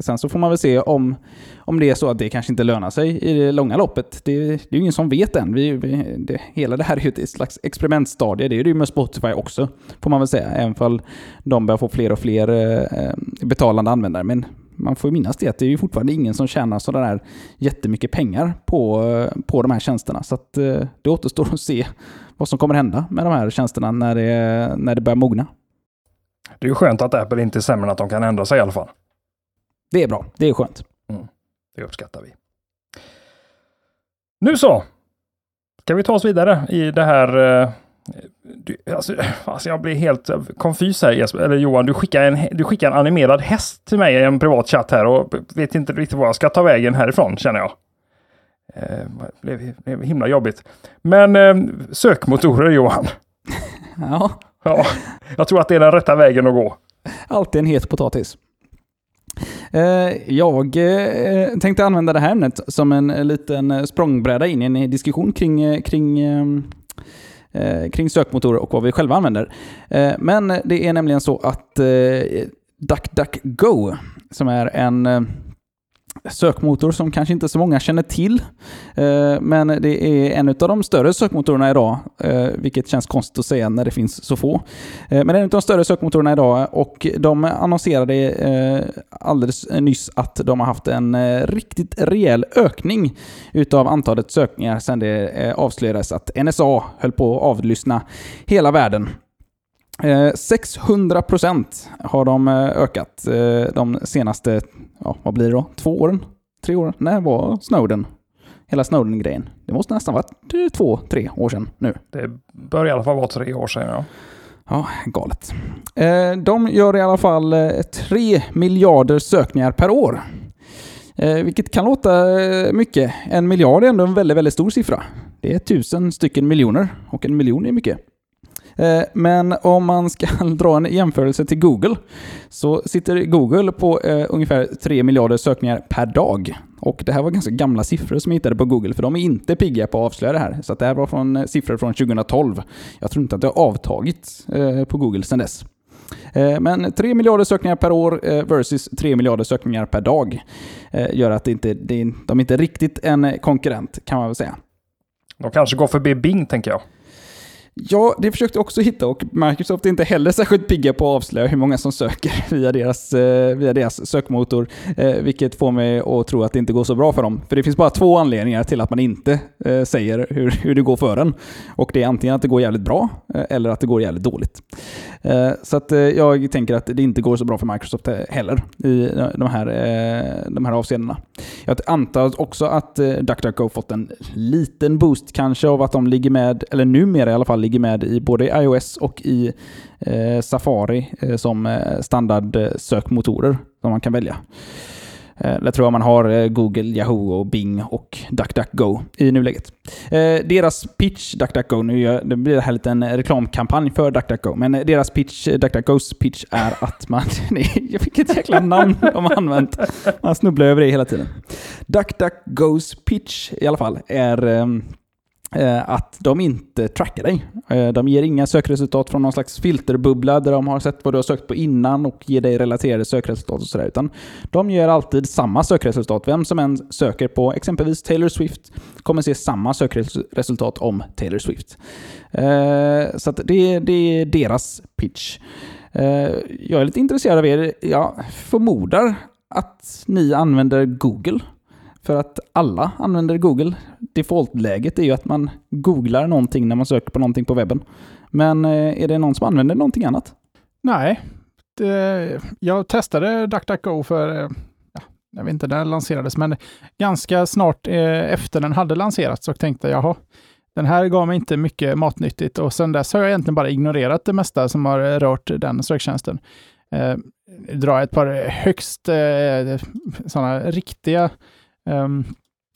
Speaker 2: sen så får man väl se om, om det är så att det kanske inte lönar sig i det långa loppet. Det, det är ju ingen som vet än. Vi, vi, det, hela det här är ju ett slags experimentstadie. Det är det ju med Spotify också, får man väl säga. Även om de börjar få fler och fler eh, eh betalande användare. Men man får ju minnas det att det är ju fortfarande ingen som tjänar sådär där jättemycket pengar på, eh, på de här tjänsterna. Så att, eh, det återstår att se vad som kommer hända med de här tjänsterna när det, när det börjar mogna.
Speaker 1: Det är ju skönt att Apple inte är sämre än att de kan ändra sig i alla fall.
Speaker 2: Det är bra, det är skönt.
Speaker 1: Det uppskattar vi. Nu så! Ska vi ta oss vidare i det här eh, du, alltså, alltså jag blir helt konfys här Jesper, eller Johan. Du skickar, en, du skickar en animerad häst till mig i en privat chatt här och vet inte riktigt vad jag ska ta vägen härifrån känner jag. Eh, det blev, blev himla jobbigt. Men eh, sökmotorer Johan.
Speaker 2: Ja.
Speaker 1: ja. Jag tror att det är den rätta vägen att gå.
Speaker 2: Alltid en het potatis. Eh, jag eh, tänkte använda det här ämnet som en liten språngbräda in i en diskussion kring, kring eh, Eh, kring sökmotorer och vad vi själva använder. Eh, men det är nämligen så att eh, DuckDuckGo, som är en sökmotor som kanske inte så många känner till. Eh, men det är en av de större sökmotorerna idag, eh, vilket känns konstigt att säga när det finns så få. Eh, men det är en av de större sökmotorerna idag och de annonserade alldeles nyss att de har haft en riktigt rejäl ökning utav antalet sökningar sedan det avslöjades att NSA höll på att avlyssna hela världen. 600% har de ökat de senaste ja, vad blir det då? Två åren? Tre år? När var Snowden? Hela Snowden-grejen. Det måste nästan varit två, tre år sedan nu.
Speaker 1: Det bör i alla fall vara tre år sedan, ja.
Speaker 2: Ja, galet. Eh, de gör i alla fall eh, tre miljarder sökningar per år. Eh, vilket kan låta mycket. En miljard är ändå en väldigt, väldigt stor siffra. Det är tusen stycken miljoner och en miljon är mycket. Eh, men om man ska dra en jämförelse till Google så sitter Google på eh, ungefär 3 miljarder sökningar per dag. Och det här var ganska gamla siffror som jag hittade på Google, för de är inte pigga på att avslöja det här. Så det här var från eh, siffror från 2012. Jag tror inte att det har avtagit på Google sedan dess. Men 3 miljarder sökningar per år versus 3 miljarder sökningar per dag gör att det inte, det är, de är inte riktigt en konkurrent, kan man väl säga.
Speaker 1: De kanske går förbi Bing, tänker jag.
Speaker 2: Ja, det försökte jag också hitta och Microsoft är inte heller särskilt pigga på att avslöja hur många som söker via deras, eh, via deras sökmotor, eh, vilket får mig att tro att det inte går så bra för dem. För det finns bara två anledningar till att man inte eh, säger hur, hur det går för en. Och det är antingen att det går jävligt bra eller att det går jävligt dåligt. Så att jag tänker att det inte går så bra för Microsoft heller i de här, de här avseendena. Jag antar också att DuckDuckGo fått en liten boost kanske av att de ligger med, eller numera i alla fall, ligger med i både iOS och i eh, Safari eh, som eh, standardsökmotorer som man kan välja. Eh, Där tror jag man har eh, Google, Yahoo, och Bing och DuckDuckGo i nuläget. Eh, deras pitch, DuckDuckGo, nu det blir det här lite en reklamkampanj för DuckDuckGo, men deras pitch, DuckDuckGos pitch är att man... vilket jäkla namn de har använt. Man snubblar över det hela tiden. DuckDuckGos pitch i alla fall är ehm, Eh, att de inte trackar dig. Eh, de ger inga sökresultat från någon slags filterbubbla där de har sett vad du har sökt på innan och ger dig relaterade sökresultat och sådär. Utan de ger alltid samma sökresultat. Vem som än söker på exempelvis Taylor Swift kommer se samma sökresultat om Taylor Swift. Eh, så det, det är deras pitch. Jag är lite intresserad av er. Jag förmodar att ni använder Google för att alla använder Google. Defaultläget är ju att man googlar någonting när man söker på någonting på webben. Men eh, är det någon som använder någonting annat?
Speaker 3: Nej. Det, jag testade DuckDuckGo för, eh, ja, jag vet inte när den lanserades, men ganska snart eh, efter den hade lanserats och tänkte jaha, den här gav mig inte mycket matnyttigt och sen dess har jag egentligen bara ignorerat det mesta som har rört den söktjänsten. Eh, dra ett par högst eh, sådana riktiga um,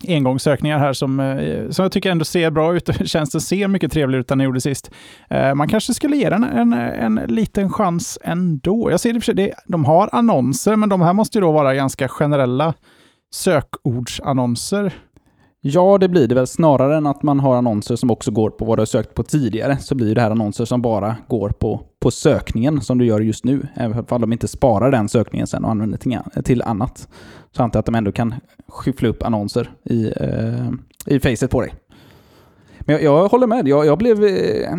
Speaker 3: engångssökningar här som, eh, som jag tycker ändå ser bra ut. Tjänsten ser mycket trevligare ut än den gjorde sist. Ehm, man kanske skulle ge den en, en, en liten chans ändå. Jag ser det för sig, det, de har annonser, men de här måste ju då vara ganska generella sökordsannonser.
Speaker 2: Ja, det blir det väl. Snarare än att man har annonser som också går på vad du har sökt på tidigare, så blir det här annonser som bara går på, på sökningen som du gör just nu. Även om de inte sparar den sökningen sen och använder till, till annat. Så antar jag att de ändå kan skyffla upp annonser i, eh, i facet på dig. Men jag, jag håller med. Jag, jag, blev, eh,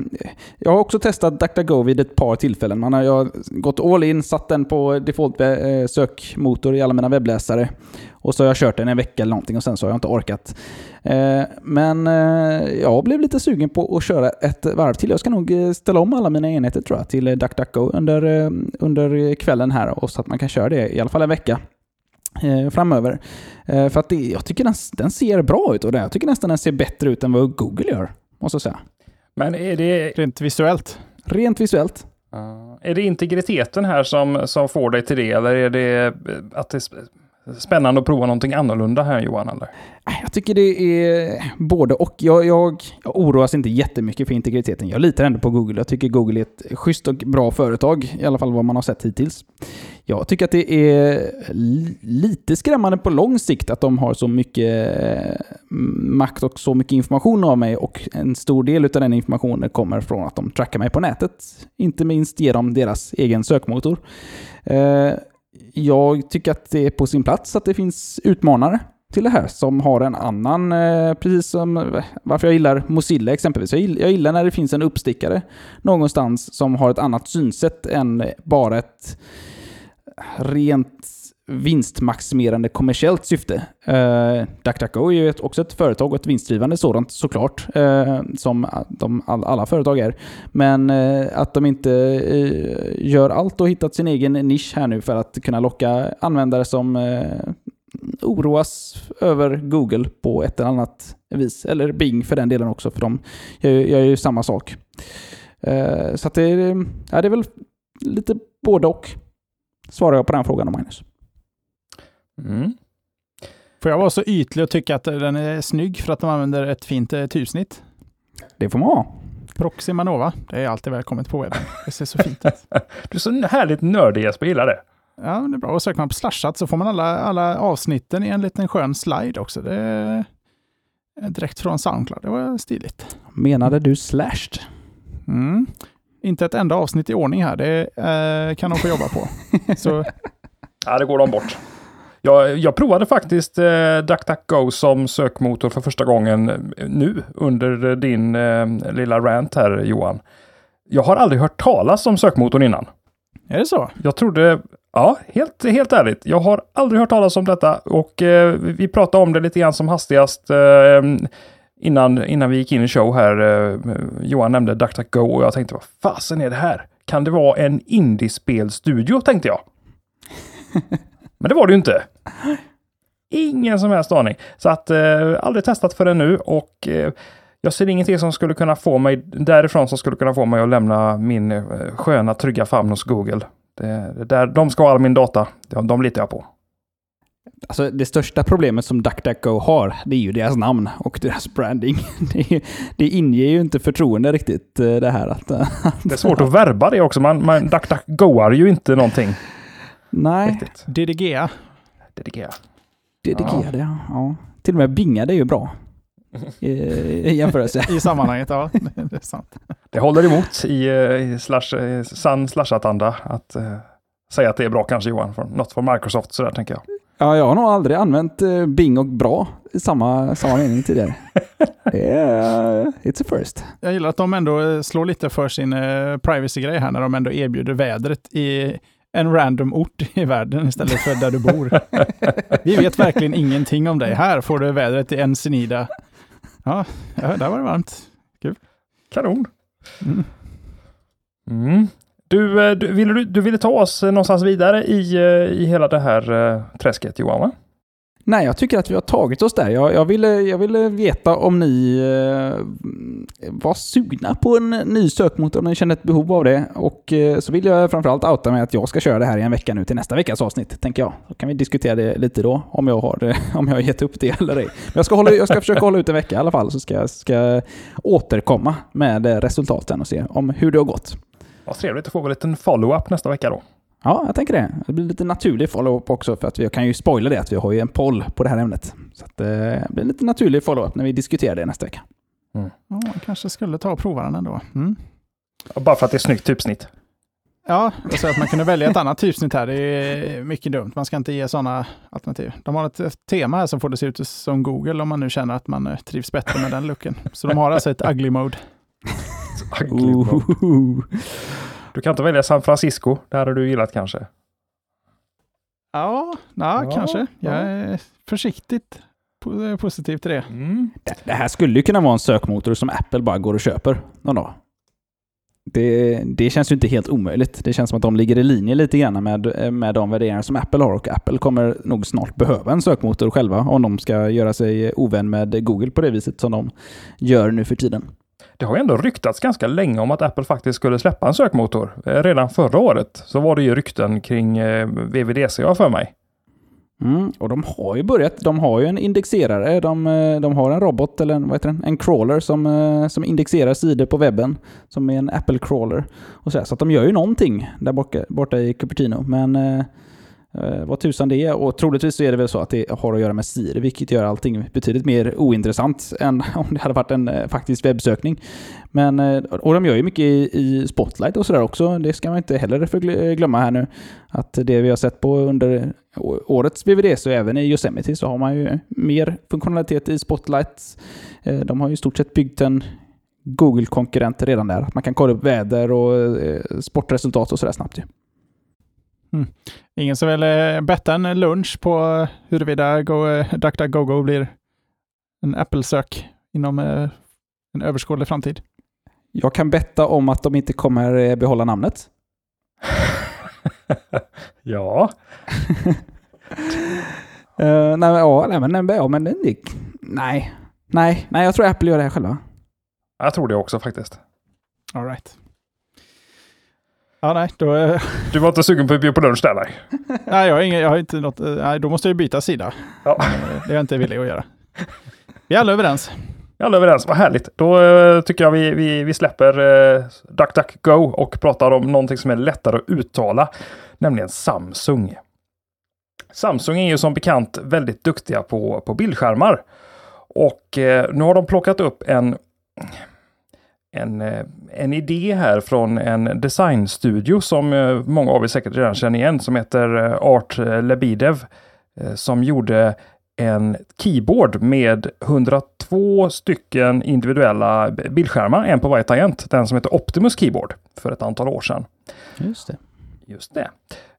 Speaker 2: jag har också testat DuckDuckGo vid ett par tillfällen. Man har, jag har gått all in, satt den på default eh, sökmotor i alla mina webbläsare. Och så har jag kört den en vecka eller någonting och sen så har jag inte orkat. Eh, men jag blev lite sugen på att köra ett varv till. Jag ska nog ställa om alla mina enheter tror jag till DuckDuckGo under, under kvällen här och så att man kan köra det i alla fall en vecka framöver. för att det, jag tycker den, den ser bra ut och jag tycker nästan den ser bättre ut än vad Google gör måste jag säga.
Speaker 1: Men är det...
Speaker 3: Rent visuellt?
Speaker 2: Rent visuellt.
Speaker 1: Uh, är det integriteten här som, som får dig till det, eller är det att det spännande att prova någonting annorlunda här Johan? Eller?
Speaker 2: Jag tycker det är både och. Jag, jag, jag oroas inte jättemycket för integriteten. Jag litar ändå på Google. Jag tycker Google är ett schysst och bra företag, i alla fall vad man har sett hittills. Jag tycker att det är lite skrämmande på lång sikt att de har så mycket eh, makt och så mycket information av mig och en stor del av den informationen kommer från att de trackar mig på nätet. Inte minst genom deras egen sökmotor. Eh, jag tycker att det är på sin plats att det finns utmanare till det här som har en annan, eh, precis som eh, varför jag gillar Mozilla exempelvis. Jag gillar när det finns en uppstickare någonstans som har ett annat synsätt än bara ett rent vinstmaximerande kommersiellt syfte. Uh, DuckDuckGo är ju också ett företag och ett vinstdrivande sådant såklart, uh, som de, all, alla företag är. Men uh, att de inte uh, gör allt och hittat sin egen nisch här nu för att kunna locka användare som oroas över Google på ett eller annat vis. Eller Bing för den delen också, för de gör, gör ju samma sak. så att det, ja, det är väl lite både och svarar jag på den frågan, Magnus.
Speaker 3: Mm. Får jag vara så ytlig och tycka att den är snygg för att de använder ett fint eh, typsnitt?
Speaker 2: Det får man ha.
Speaker 3: Proxy Manova, det är alltid välkommet på webben. Det ser så fint ut.
Speaker 1: du är så härligt nördig Jesper, gillar det.
Speaker 3: Ja, det är bra. Och söker man på slashat så får man alla, alla avsnitten i en liten skön slide också. Det är direkt från Soundcloud. Det var stiligt.
Speaker 2: Menade du slashed?
Speaker 3: Mm. Inte ett enda avsnitt i ordning här. Det eh, kan de få jobba på. Så...
Speaker 1: Ja, det går de bort. Jag, jag provade faktiskt eh, DuckDuckGo som sökmotor för första gången eh, nu under din eh, lilla rant här Johan. Jag har aldrig hört talas om sökmotorn innan.
Speaker 3: Är det så?
Speaker 1: Jag trodde, ja, helt, helt ärligt. Jag har aldrig hört talas om detta och eh, vi pratade om det lite grann som hastigast eh, innan, innan vi gick in i show här. Eh, Johan nämnde DuckDuckGo och jag tänkte vad fasen är det här? Kan det vara en indiespelstudio tänkte jag. Men det var det ju inte. Ingen som helst aning. Så att eh, aldrig testat förrän nu och eh, jag ser ingenting som skulle kunna få mig därifrån som skulle kunna få mig att lämna min eh, sköna trygga famn hos Google. Det, det där, de ska ha all min data. De, de litar jag på.
Speaker 2: Alltså det största problemet som DuckDuckGo har, det är ju deras namn och deras branding. Det, det inger ju inte förtroende riktigt eh, det här att...
Speaker 1: det är svårt att verba det också. Man, man DuckDuckGoar ju inte någonting.
Speaker 2: Nej.
Speaker 3: Riktigt. DDGA.
Speaker 1: DDGA.
Speaker 2: DDGA, ja. ja. ja. Till och med Binga, det är ju bra. I, i jämförelse.
Speaker 3: I sammanhanget, ja. Det är sant.
Speaker 1: Det håller emot i, i slash, sann slashat-anda att uh, säga att det är bra kanske Johan. Från, något från Microsoft sådär tänker jag.
Speaker 2: Ja, jag har nog aldrig använt uh, Bing och bra i samma, samma mening tidigare. det är, uh, it's a first.
Speaker 3: Jag gillar att de ändå slår lite för sin uh, privacy-grej här när de ändå erbjuder vädret i en random ort i världen istället för där du bor. Vi vet verkligen ingenting om dig. Här får du vädret i Ensenida. Ja, där var det varmt. Kul.
Speaker 1: Kanon. Mm. Mm. Du, eh, du, ville, du, ville ta oss någonstans vidare i, eh, i hela det här träsket Johan, va?
Speaker 2: Nej, jag tycker att vi har tagit oss där. Jag, jag, ville, jag ville veta om ni eh, var sugna på en ny sökmotor, om ni kände ett behov av det. Och eh, så vill jag framförallt outa med att jag ska köra det här i en vecka nu till nästa veckas avsnitt, tänker jag. Då kan vi diskutera det lite då, om jag har, om jag har gett upp det eller ej. Men jag ska, hålla, jag ska försöka hålla ut en vecka i alla fall, så ska jag ska återkomma med resultaten och se om hur det har gått.
Speaker 1: Vad trevligt att få en liten follow-up nästa vecka då.
Speaker 2: Ja, jag tänker det. Det blir lite naturlig follow-up också för att vi kan ju spoila det att vi har ju en poll på det här ämnet. Så att, eh, det blir lite naturlig follow-up när vi diskuterar det nästa vecka.
Speaker 3: Mm. Ja, man kanske skulle ta och prova den ändå. Mm.
Speaker 1: Bara för att det är snyggt typsnitt.
Speaker 3: Ja, jag säger att man kunde välja ett annat typsnitt här. Det är mycket dumt. Man ska inte ge sådana alternativ. De har ett, ett tema här som får det se ut som Google om man nu känner att man eh, trivs bättre med den looken. Så de har alltså ett ugly mode.
Speaker 1: Ugly mode. Du kan inte välja San Francisco. Det hade du gillat kanske.
Speaker 3: Ja, na,
Speaker 1: Ja,
Speaker 3: kanske. Jag
Speaker 1: ja.
Speaker 3: är försiktigt po- positiv till det.
Speaker 2: Det, det här skulle ju kunna vara en sökmotor som Apple bara går och köper någon dag. Det, det känns ju inte helt omöjligt. Det känns som att de ligger i linje lite grann med, med de värderingar som Apple har och Apple kommer nog snart behöva en sökmotor själva om de ska göra sig ovän med Google på det viset som de gör nu för tiden.
Speaker 1: Det har ju ändå ryktats ganska länge om att Apple faktiskt skulle släppa en sökmotor. Eh, redan förra året så var det ju rykten kring eh, VVDC har jag för mig.
Speaker 2: Mm, och de har ju börjat. De har ju en indexerare. De, eh, de har en robot, eller en, vad heter den? en crawler som, som indexerar sidor på webben. Som är en Apple crawler. Och så, här, så att de gör ju någonting där borta, borta i Cupertino. Men eh, vad tusan det är. Och troligtvis så är det väl så att det har att göra med Siri, vilket gör allting betydligt mer ointressant än om det hade varit en eh, faktisk webbsökning. Men, eh, och de gör ju mycket i, i Spotlight och sådär också. Det ska man inte heller eh, glömma här nu. Att det vi har sett på under årets VVDC och även i Yosemite så har man ju mer funktionalitet i Spotlight. Eh, De har ju i stort sett byggt en Google-konkurrent redan där. Man kan kolla upp väder och eh, sportresultat och sådär snabbt ju.
Speaker 3: Ingen som vill eh, betta en lunch på huruvida Go, eh, DuckDuckGoGo blir en Apple-sök inom eh, en överskådlig framtid.
Speaker 2: Jag kan betta om att de inte kommer eh, behålla namnet.
Speaker 1: ja,
Speaker 2: Uh, nej, men, ja, nej, men, ja, men nej. Nej, nej, jag tror Apple gör det här själva.
Speaker 1: jag tror det också faktiskt.
Speaker 3: All right. Ja, nej, då, eh,
Speaker 1: Du var inte sugen på att bjuda på lunch där nej?
Speaker 3: nej, jag har, ingen, jag har inte något, eh, nej, då måste jag byta sida.
Speaker 1: Ja.
Speaker 3: Eh, Det är jag inte villig att göra. Vi är alla överens.
Speaker 1: Vi är alla överens, vad härligt. Då eh, tycker jag vi, vi, vi släpper uh, DuckDuckGo och pratar om någonting som är lättare att uttala, nämligen Samsung. Samsung är ju som bekant väldigt duktiga på, på bildskärmar. Och eh, nu har de plockat upp en, en, eh, en idé här från en designstudio som eh, många av er säkert redan känner igen som heter eh, Art Lebedev. Som gjorde en keyboard med 102 stycken individuella bildskärmar, en på varje tangent. Den som heter Optimus Keyboard för ett antal år sedan.
Speaker 2: Just det.
Speaker 1: Just det.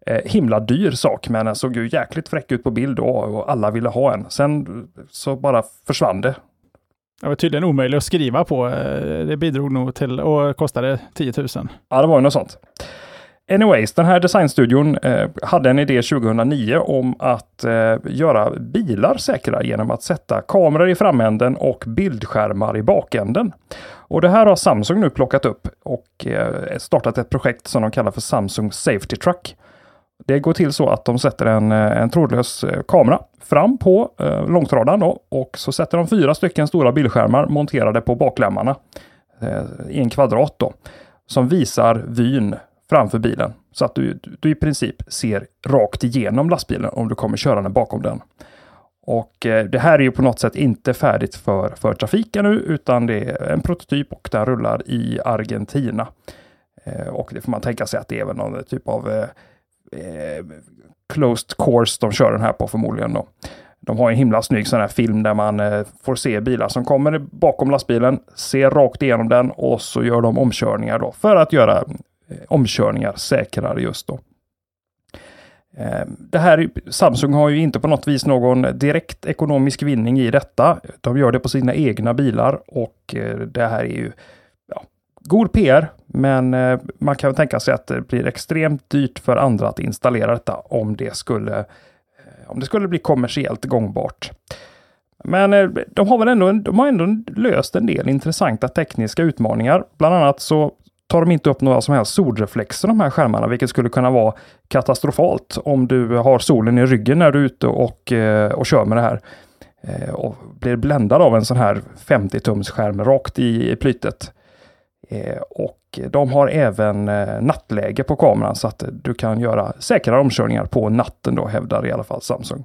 Speaker 1: Eh, himla dyr sak, men den såg ju jäkligt fräck ut på bild och alla ville ha en. Sen så bara försvann det.
Speaker 3: Det var tydligen omöjligt att skriva på. Eh, det bidrog nog till och kostade 10 000.
Speaker 1: Ja, det var ju något sånt. Anyways, den här designstudion eh, hade en idé 2009 om att eh, göra bilar säkra genom att sätta kameror i framänden och bildskärmar i bakänden. Och det här har Samsung nu plockat upp och eh, startat ett projekt som de kallar för Samsung Safety Truck. Det går till så att de sätter en, eh, en trådlös eh, kamera fram på eh, långtradaren då, och så sätter de fyra stycken stora bildskärmar monterade på baklämmarna eh, i en kvadrat då, som visar vyn framför bilen så att du, du i princip ser rakt igenom lastbilen om du kommer körande bakom den. Och eh, det här är ju på något sätt inte färdigt för, för trafiken nu utan det är en prototyp och den rullar i Argentina. Eh, och det får man tänka sig att det är väl någon typ av eh, eh, closed course de kör den här på förmodligen då. De har en himla snygg sån här film där man eh, får se bilar som kommer bakom lastbilen, ser rakt igenom den och så gör de omkörningar då för att göra eh, omkörningar säkrare just då. Eh, Det här, Samsung har ju inte på något vis någon direkt ekonomisk vinning i detta. De gör det på sina egna bilar och eh, det här är ju god PR, men eh, man kan tänka sig att det blir extremt dyrt för andra att installera detta om det skulle, eh, om det skulle bli kommersiellt gångbart. Men eh, de har väl ändå, de har ändå löst en del intressanta tekniska utmaningar. Bland annat så tar de inte upp några som helst solreflexer de här skärmarna, vilket skulle kunna vara katastrofalt om du har solen i ryggen när du är ute och, och kör med det här. Och blir bländad av en sån här 50-tums skärm rakt i, i plytet. Eh, och de har även eh, nattläge på kameran så att du kan göra säkrare omkörningar på natten då, hävdar i alla fall Samsung.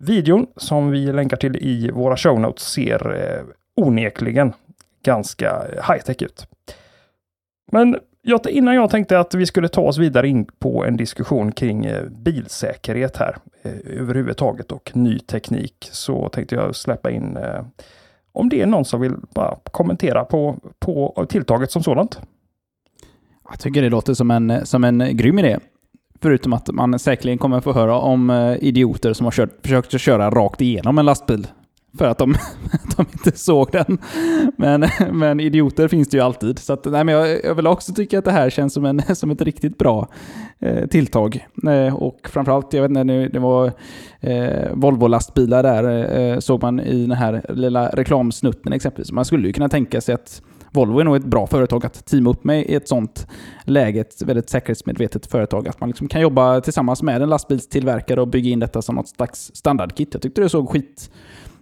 Speaker 1: Videon som vi länkar till i våra show notes ser eh, onekligen ganska high-tech ut. Men innan jag tänkte att vi skulle ta oss vidare in på en diskussion kring bilsäkerhet här överhuvudtaget och ny teknik så tänkte jag släppa in eh, om det är någon som vill bara kommentera på, på tilltaget som sådant.
Speaker 2: Jag tycker det låter som en, som en grym idé. Förutom att man säkerligen kommer få höra om eh, idioter som har kört, försökt köra rakt igenom en lastbil. För att de, de inte såg den. Men, men idioter finns det ju alltid. Så att, nej, men jag, jag vill också tycka att det här känns som, en, som ett riktigt bra eh, tilltag. Eh, och framförallt, jag vet inte, det var eh, Volvo-lastbilar där, eh, såg man i den här lilla reklamsnutten exempelvis. Man skulle ju kunna tänka sig att Volvo är nog ett bra företag att teama upp med i ett sånt läge. Ett väldigt säkerhetsmedvetet företag. Att man liksom kan jobba tillsammans med en lastbilstillverkare och bygga in detta som något slags standardkit. Jag tyckte det såg skit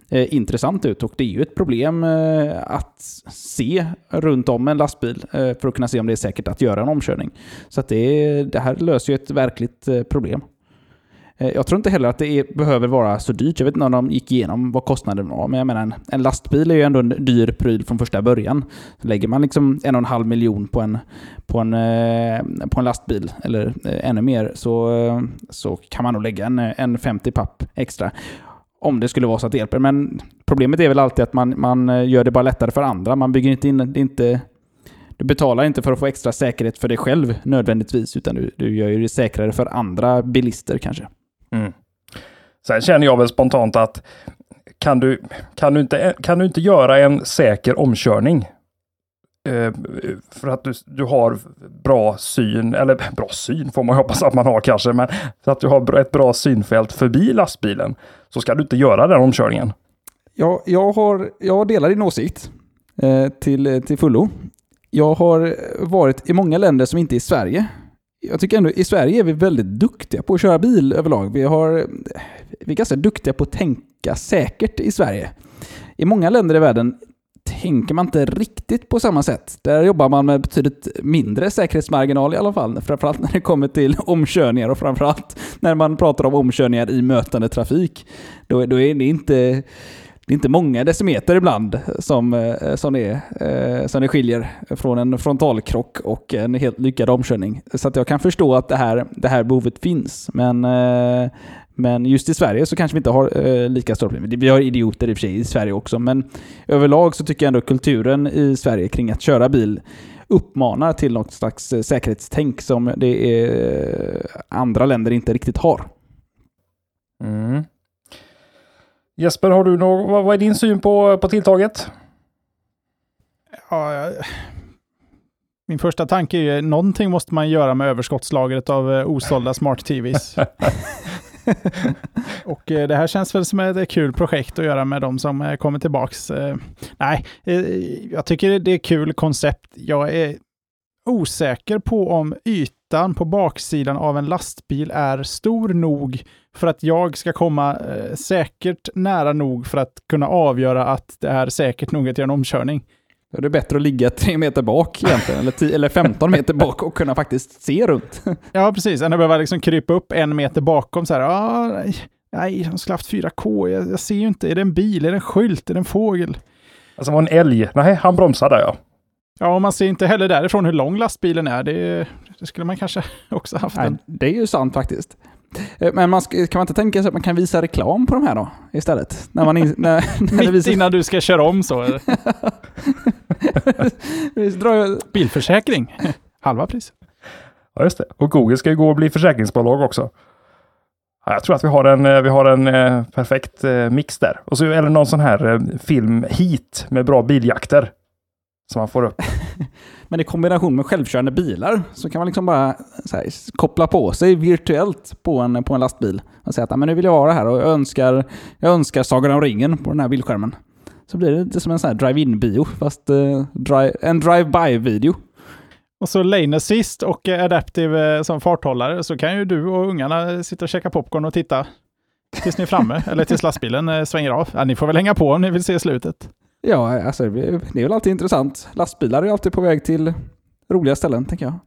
Speaker 2: eh, intressant ut och det är ju ett problem eh, att se runt om en lastbil eh, för att kunna se om det är säkert att göra en omkörning. Så att det, det här löser ju ett verkligt eh, problem. Eh, jag tror inte heller att det är, behöver vara så dyrt. Jag vet inte om de gick igenom vad kostnaden var, men jag menar en, en lastbil är ju ändå en dyr pryl från första början. lägger man liksom en och en halv miljon på en, på en, eh, på en lastbil, eller eh, ännu mer, så, eh, så kan man nog lägga en, en 50 papp extra. Om det skulle vara så att det hjälper. Men problemet är väl alltid att man, man eh, gör det bara lättare för andra. Man bygger inte in, det inte du betalar inte för att få extra säkerhet för dig själv nödvändigtvis, utan du, du gör det säkrare för andra bilister kanske.
Speaker 1: Mm. Sen känner jag väl spontant att kan du, kan du, inte, kan du inte göra en säker omkörning? Eh, för att du, du har bra syn, eller bra syn får man hoppas att man har kanske, men för att du har ett bra synfält förbi lastbilen så ska du inte göra den omkörningen.
Speaker 2: Ja, jag, har, jag delar din åsikt eh, till, till fullo. Jag har varit i många länder som inte är Sverige jag tycker ändå i Sverige är vi väldigt duktiga på att köra bil överlag. Vi, har, vi är ganska duktiga på att tänka säkert i Sverige. I många länder i världen tänker man inte riktigt på samma sätt. Där jobbar man med betydligt mindre säkerhetsmarginal i alla fall. Framförallt när det kommer till omkörningar och framförallt när man pratar om omkörningar i mötande trafik. Då, då är det inte det är inte många decimeter ibland som, eh, som, det, eh, som det skiljer från en frontalkrock och en helt lyckad omkörning. Så att jag kan förstå att det här, det här behovet finns. Men, eh, men just i Sverige så kanske vi inte har lika stora problem. Vi har idioter i och för sig i Sverige också, men överlag så tycker jag ändå kulturen i Sverige kring att köra bil uppmanar till något slags säkerhetstänk som det är andra länder inte riktigt har.
Speaker 1: Mm. Jesper, har du någon, vad, vad är din syn på, på tilltaget?
Speaker 3: Ja, min första tanke är ju någonting måste man göra med överskottslagret av eh, osålda smart-tvs. och eh, det här känns väl som ett kul projekt att göra med de som eh, kommer tillbaks. Nej, jag tycker det är kul koncept. Jag är osäker på om ytan på baksidan av en lastbil är stor nog för att jag ska komma eh, säkert nära nog för att kunna avgöra att det är säkert nog att göra en omkörning.
Speaker 2: Då är det bättre att ligga tre meter bak egentligen, eller, 10, eller 15 meter bak och kunna faktiskt se runt.
Speaker 3: ja, precis. Än att behöva liksom krypa upp en meter bakom så här. Ah, nej, nej, de skulle haft 4K. Jag, jag ser ju inte. Är det en bil? Är det en skylt? Är det en fågel?
Speaker 1: Alltså var en älg. Nej, han bromsade ja.
Speaker 3: Ja, och man ser inte heller därifrån hur lång lastbilen är. Det, det skulle man kanske också haft. Nej, en.
Speaker 2: Det är ju sant faktiskt. Eh, men man ska, kan man inte tänka sig att man kan visa reklam på de här då istället? När man in, när,
Speaker 3: när Mitt visar... innan du ska köra om så? Bilförsäkring, halva pris.
Speaker 1: Ja, just det. Och Google ska ju gå och bli försäkringsbolag också. Ja, jag tror att vi har en, eh, vi har en eh, perfekt mix där. Och så är det någon sån här film, Heat, med bra biljakter. Som man får upp.
Speaker 2: Men i kombination med självkörande bilar så kan man liksom bara här, koppla på sig virtuellt på en, på en lastbil. Och säga att men nu vill jag vara här och jag önskar, jag önskar Sagan om ringen på den här bildskärmen. Så blir det lite som en sån här drive-in-bio, fast uh, drive, en drive-by-video.
Speaker 3: Och så lane assist och adaptive eh, som farthållare så kan ju du och ungarna sitta och käka popcorn och titta tills ni är framme, eller tills lastbilen eh, svänger av. Ja, ni får väl hänga på om ni vill se slutet.
Speaker 2: Ja, alltså det är väl alltid intressant. Lastbilar är alltid på väg till roliga ställen, tänker jag.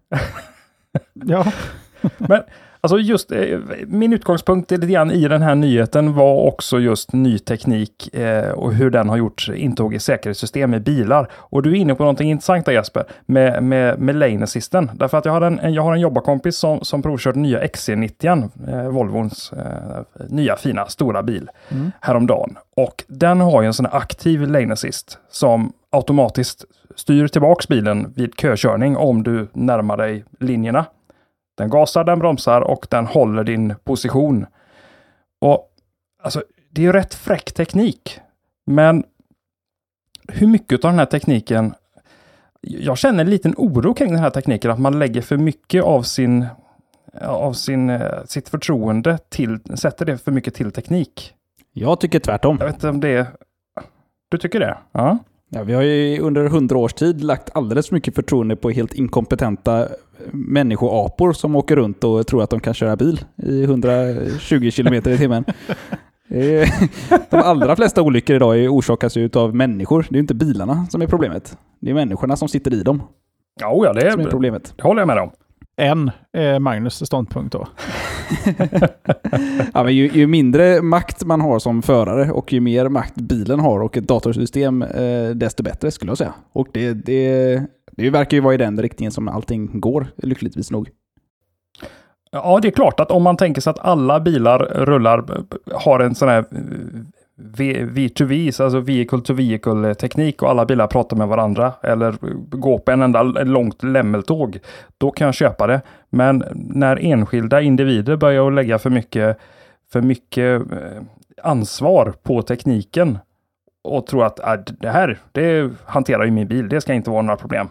Speaker 3: ja.
Speaker 1: Men Alltså just eh, min utgångspunkt lite grann i den här nyheten var också just ny teknik eh, och hur den har gjort intåg i säkerhetssystem i bilar. Och du är inne på någonting intressant där Jesper, med, med, med lane assisten. Därför att jag har en, jag har en jobbarkompis som, som provkört nya XC90, eh, Volvons eh, nya fina stora bil, mm. häromdagen. Och den har ju en sån här aktiv lane assist som automatiskt styr tillbaks bilen vid kökörning om du närmar dig linjerna. Den gasar, den bromsar och den håller din position. Och alltså, Det är ju rätt fräck teknik. Men hur mycket av den här tekniken jag känner en liten oro kring den här tekniken, att man lägger för mycket av sin av sin, eh, sitt förtroende till, sätter det för mycket till teknik.
Speaker 2: Jag tycker tvärtom.
Speaker 1: Jag vet inte om det. Du tycker det? Ja.
Speaker 2: Ja, vi har ju under hundra års tid lagt alldeles för mycket förtroende på helt inkompetenta människoapor som åker runt och tror att de kan köra bil i 120 km i timmen. De allra flesta olyckor idag orsakas ju av människor. Det är ju inte bilarna som är problemet. Det är människorna som sitter i dem.
Speaker 1: Ja, det är,
Speaker 2: som är problemet.
Speaker 1: Det håller jag med om.
Speaker 3: En är Magnus ståndpunkt då.
Speaker 2: ja, men ju, ju, mindre makt man har som förare och ju mer makt bilen har och ett datorsystem, eh, desto bättre skulle jag säga. Och det, det, det verkar ju vara i den riktningen som allting går, lyckligtvis nog.
Speaker 1: Ja, det är klart att om man tänker sig att alla bilar rullar, har en sån här V2V, alltså vehicle to vehicle teknik och alla bilar pratar med varandra eller går på en enda långt lämmeltåg. Då kan jag köpa det. Men när enskilda individer börjar lägga för mycket, för mycket eh, ansvar på tekniken och tror att äh, det här, det hanterar ju min bil, det ska inte vara några problem.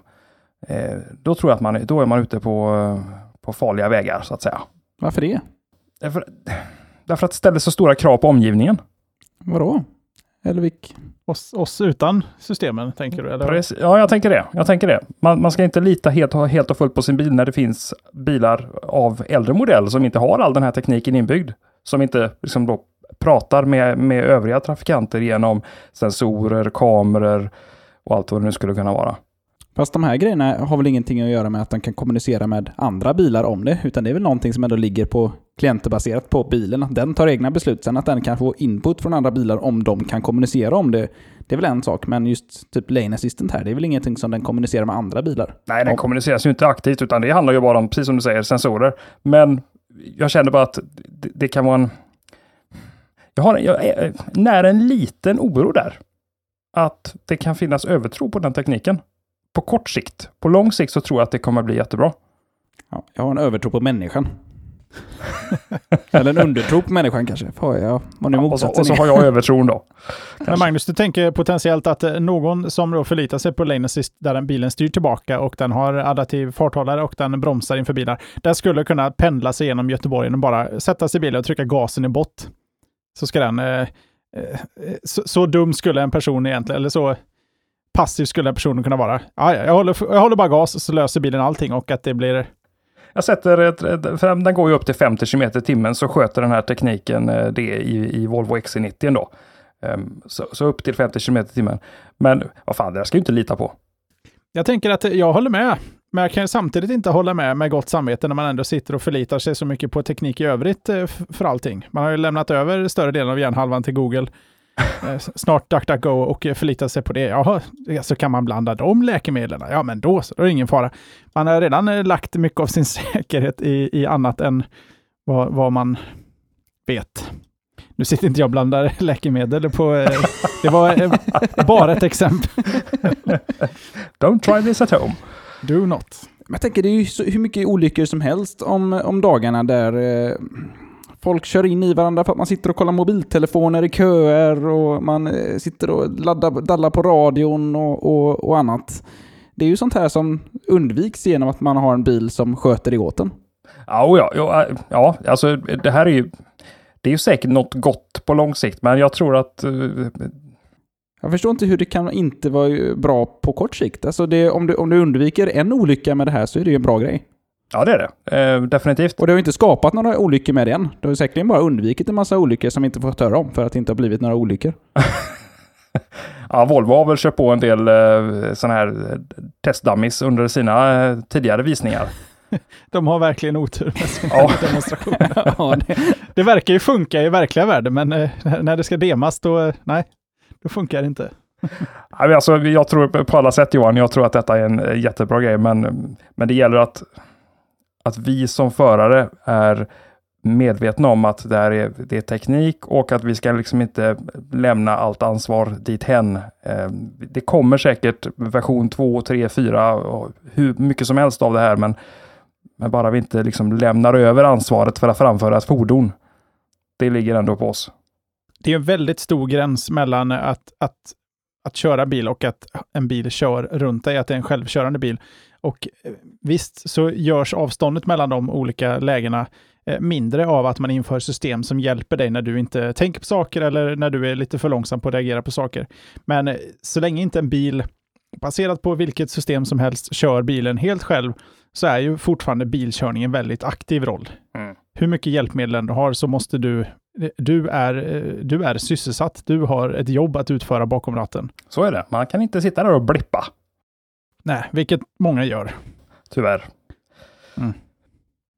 Speaker 1: Eh, då tror jag att man, då är man ute på, på farliga vägar så att säga.
Speaker 2: Varför det?
Speaker 1: Därför, därför att det ställer så stora krav på omgivningen.
Speaker 2: Vadå? Eller vilk?
Speaker 3: Oss, oss utan systemen, tänker du? Eller?
Speaker 1: Precis. Ja, jag tänker det. Jag tänker det. Man, man ska inte lita helt, helt och fullt på sin bil när det finns bilar av äldre modell som inte har all den här tekniken inbyggd. Som inte liksom då pratar med, med övriga trafikanter genom sensorer, kameror och allt vad det nu skulle kunna vara.
Speaker 2: Fast de här grejerna har väl ingenting att göra med att de kan kommunicera med andra bilar om det, utan det är väl någonting som ändå ligger på klientbaserat på bilen. Att den tar egna beslut. Sen att den kan få input från andra bilar om de kan kommunicera om det. Det är väl en sak, men just typ lane assistant här, det är väl ingenting som den kommunicerar med andra bilar?
Speaker 1: Nej, den kommuniceras ju inte aktivt, utan det handlar ju bara om, precis som du säger, sensorer. Men jag känner bara att det, det kan vara en... Jag har jag är när en liten oro där. Att det kan finnas övertro på den tekniken. På kort sikt. På lång sikt så tror jag att det kommer bli jättebra.
Speaker 2: Ja, jag har en övertro på människan. Eller en undertro på människan kanske. Får jag, vad nu
Speaker 1: ja, och, så, och så har jag övertron då.
Speaker 3: Men Magnus, du tänker potentiellt att eh, någon som då förlitar sig på lane assist där den bilen styr tillbaka och den har adaptiv farthållare och den bromsar inför bilar. Den skulle kunna pendla sig genom Göteborg och bara sätta sig i bilen och trycka gasen i bott. Så ska den... Eh, eh, så, så, dum skulle en person egentligen, eller så passiv skulle en person kunna vara. Ja, jag, håller, jag håller bara gas så löser bilen allting och att det blir
Speaker 1: jag sätter ett, för den går ju upp till 50 km i timmen så sköter den här tekniken eh, det i, i Volvo XC90 då. Ehm, så, så, upp till 50 km i timmen. Men vad fan, det här ska ju inte lita på.
Speaker 3: Jag tänker att jag håller med. Men jag kan samtidigt inte hålla med med gott samvete när man ändå sitter och förlitar sig så mycket på teknik i övrigt eh, för allting. Man har ju lämnat över större delen av hjärnhalvan till Google snart DuckDuckGo och förlita sig på det. Jaha, så kan man blanda de läkemedlen? Ja, men då så, då är det ingen fara. Man har redan eh, lagt mycket av sin säkerhet i, i annat än vad, vad man vet. Nu sitter inte jag och blandar läkemedel på... Eh, det var bara ett exempel.
Speaker 1: Don't try this at home.
Speaker 3: Do not.
Speaker 2: Jag tänker det är ju så, hur mycket olyckor som helst om, om dagarna där folk kör in i varandra för att man sitter och kollar mobiltelefoner i köer och man eh, sitter och laddar, dallar på radion och, och, och annat. Det är ju sånt här som undviks genom att man har en bil som sköter det åt en.
Speaker 1: Ja, ja, ja, ja, alltså det här är ju, det är ju säkert något gott på lång sikt, men jag tror att uh,
Speaker 2: jag förstår inte hur det kan inte vara bra på kort sikt. Alltså det, om, du, om du undviker en olycka med det här så är det ju en bra grej.
Speaker 1: Ja, det är det. Eh, definitivt.
Speaker 2: Och det har inte skapat några olyckor med det än. Det har säkerligen bara undvikit en massa olyckor som vi inte fått höra om för att det inte har blivit några olyckor.
Speaker 1: ja, Volvo har väl kört på en del eh, sådana här eh, testdummies under sina eh, tidigare visningar.
Speaker 3: De har verkligen otur med sina
Speaker 1: Ja.
Speaker 3: demonstrationer.
Speaker 2: ja, det,
Speaker 3: Det verkar ju funka i verkliga världen, men eh, när det ska demas, då, eh, nej, då funkar det inte.
Speaker 1: Alltså, jag tror på alla sätt Johan, jag tror att detta är en jättebra grej, men, men det gäller att, att vi som förare är medvetna om att det här är, det är teknik och att vi ska liksom inte lämna allt ansvar dit hen. Ehm, det kommer säkert version 2, 3, 4 och hur mycket som helst av det här, men, men bara vi inte liksom lämnar över ansvaret för att framföra ett fordon. Det ligger ändå på oss.
Speaker 3: Det är en väldigt stor gräns mellan att, att, att köra bil och att en bil kör runt dig, att det är en självkörande bil. Och eh, visst så görs avståndet mellan de olika lägena eh, mindre av att man inför system som hjälper dig när du inte tänker på saker eller när du är lite för långsam på att reagera på saker. Men eh, så länge inte en bil, baserat på vilket system som helst, kör bilen helt själv, så är ju fortfarande bilkörning en väldigt aktiv roll.
Speaker 1: Mm.
Speaker 3: Hur mycket hjälpmedel du har så måste du, du är, du är sysselsatt, du har ett jobb att utföra bakom ratten.
Speaker 1: Så är det. Man kan inte sitta där och blippa,
Speaker 3: Nej, vilket många gör.
Speaker 1: tyvärr.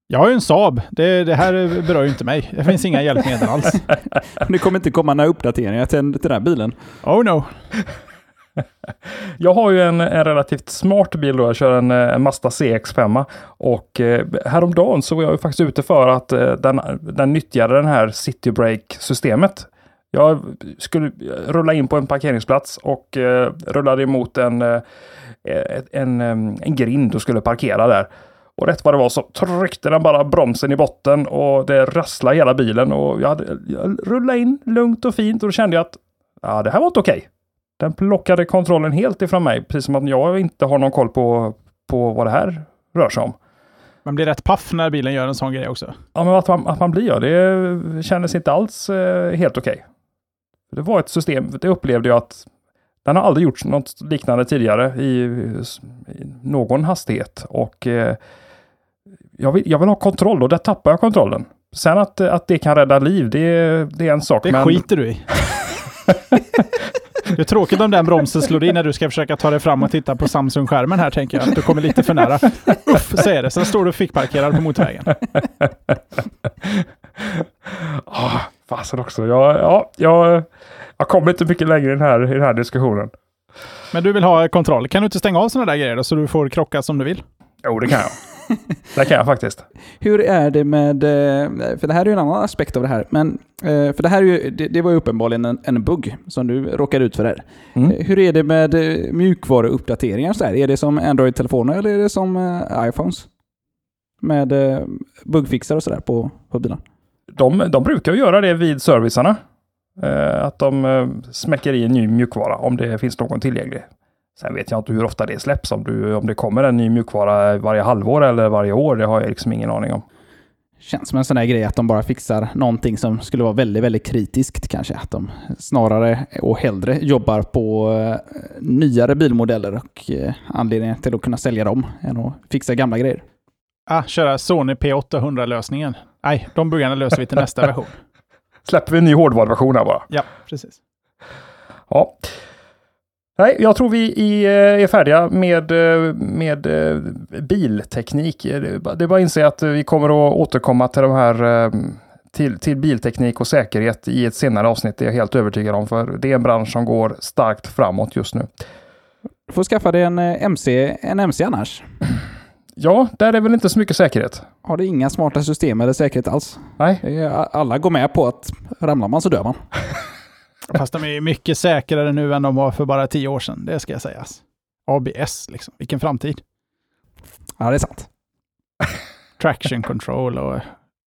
Speaker 3: Jag har ju en Saab, det, det här berör ju inte mig. Det finns inga hjälpmedel alls.
Speaker 2: det kommer inte komma några uppdateringar till, till den här bilen.
Speaker 3: Oh no.
Speaker 1: Jag har ju en, en relativt smart bil då. Jag kör en, eh, en Mazda CX5 och eh, häromdagen så var jag ju faktiskt ute för att eh, den, den nyttjade den här City Brake-systemet. Jag skulle rulla in på en parkeringsplats och eh, rullade emot en, eh, en, en grind och skulle parkera där. Och rätt vad det var så tryckte den bara bromsen i botten och det rasslade hela bilen och jag, hade, jag rullade in lugnt och fint och då kände jag att ja, det här var inte okej. Den plockade kontrollen helt ifrån mig, precis som att jag inte har någon koll på, på vad det här rör sig om.
Speaker 3: Man blir rätt paff när bilen gör en sån grej också.
Speaker 1: Ja, men att man, att man blir ja, det kändes inte alls eh, helt okej. Det var ett system, det upplevde jag att den har aldrig gjort något liknande tidigare i, i någon hastighet och eh, jag, vill, jag vill ha kontroll och där tappar jag kontrollen. Sen att, att det kan rädda liv, det, det är en sak.
Speaker 3: Det
Speaker 1: men,
Speaker 3: skiter du i. Det är tråkigt om den bromsen slår in när du ska försöka ta dig fram och titta på Samsung-skärmen här, tänker jag. Att du kommer lite för nära. Uff, säger det. Sen står du fickparkerad på motorvägen.
Speaker 1: Ah, fasen också. Jag, ja, jag, jag kommer inte mycket längre i den här, i den här diskussionen.
Speaker 3: Men du vill ha kontroll. Kan du inte stänga av sådana där grejer då, så du får krocka som du vill?
Speaker 1: Jo, det kan jag. det kan jag faktiskt.
Speaker 2: Hur är det med, eh, för det här är ju en annan aspekt av det här, men eh, för det här är ju, det, det var ju uppenbarligen en, en bugg som du råkade ut för här.
Speaker 1: Mm.
Speaker 2: Eh, Hur är det med mjukvaruuppdateringar så här? Är det som Android-telefoner eller är det som iPhones? Med bugfixar och sådär på, på bilen?
Speaker 1: De, de brukar ju göra det vid servicerna. Eh, att de eh, smäcker i en ny mjukvara om det finns någon tillgänglig. Sen vet jag inte hur ofta det släpps, om, du, om det kommer en ny mjukvara varje halvår eller varje år. Det har jag liksom ingen aning om.
Speaker 2: Känns som en sån här grej att de bara fixar någonting som skulle vara väldigt, väldigt kritiskt kanske. Att de snarare och hellre jobbar på eh, nyare bilmodeller och eh, anledningar till att kunna sälja dem än att fixa gamla grejer.
Speaker 3: Ah, köra Sony P800-lösningen. Nej, de buggarna löser vi till nästa version.
Speaker 1: Släpper vi en ny hårdvaruversion här bara.
Speaker 3: Ja, precis.
Speaker 1: Ja. Nej, jag tror vi eh, är färdiga med, eh, med eh, bilteknik. Det är bara- att inse att vi kommer att återkomma till de här till, till bilteknik och säkerhet i ett senare avsnitt. Det är jag helt övertygad om, för det är en bransch som går starkt framåt just nu.
Speaker 2: Du får skaffa dig en MC, en MC annars.
Speaker 1: Ja, där är väl inte så mycket säkerhet.
Speaker 2: Har du inga smarta system eller säkerhet alls?
Speaker 1: Nej,
Speaker 2: Det Alla går med på att ramlar man så dör man.
Speaker 3: Fast de är ju mycket säkrare nu än de var för bara tio år sedan, det ska sägas. ABS, liksom. Vilken framtid.
Speaker 2: Ja, det är sant.
Speaker 3: Traction control och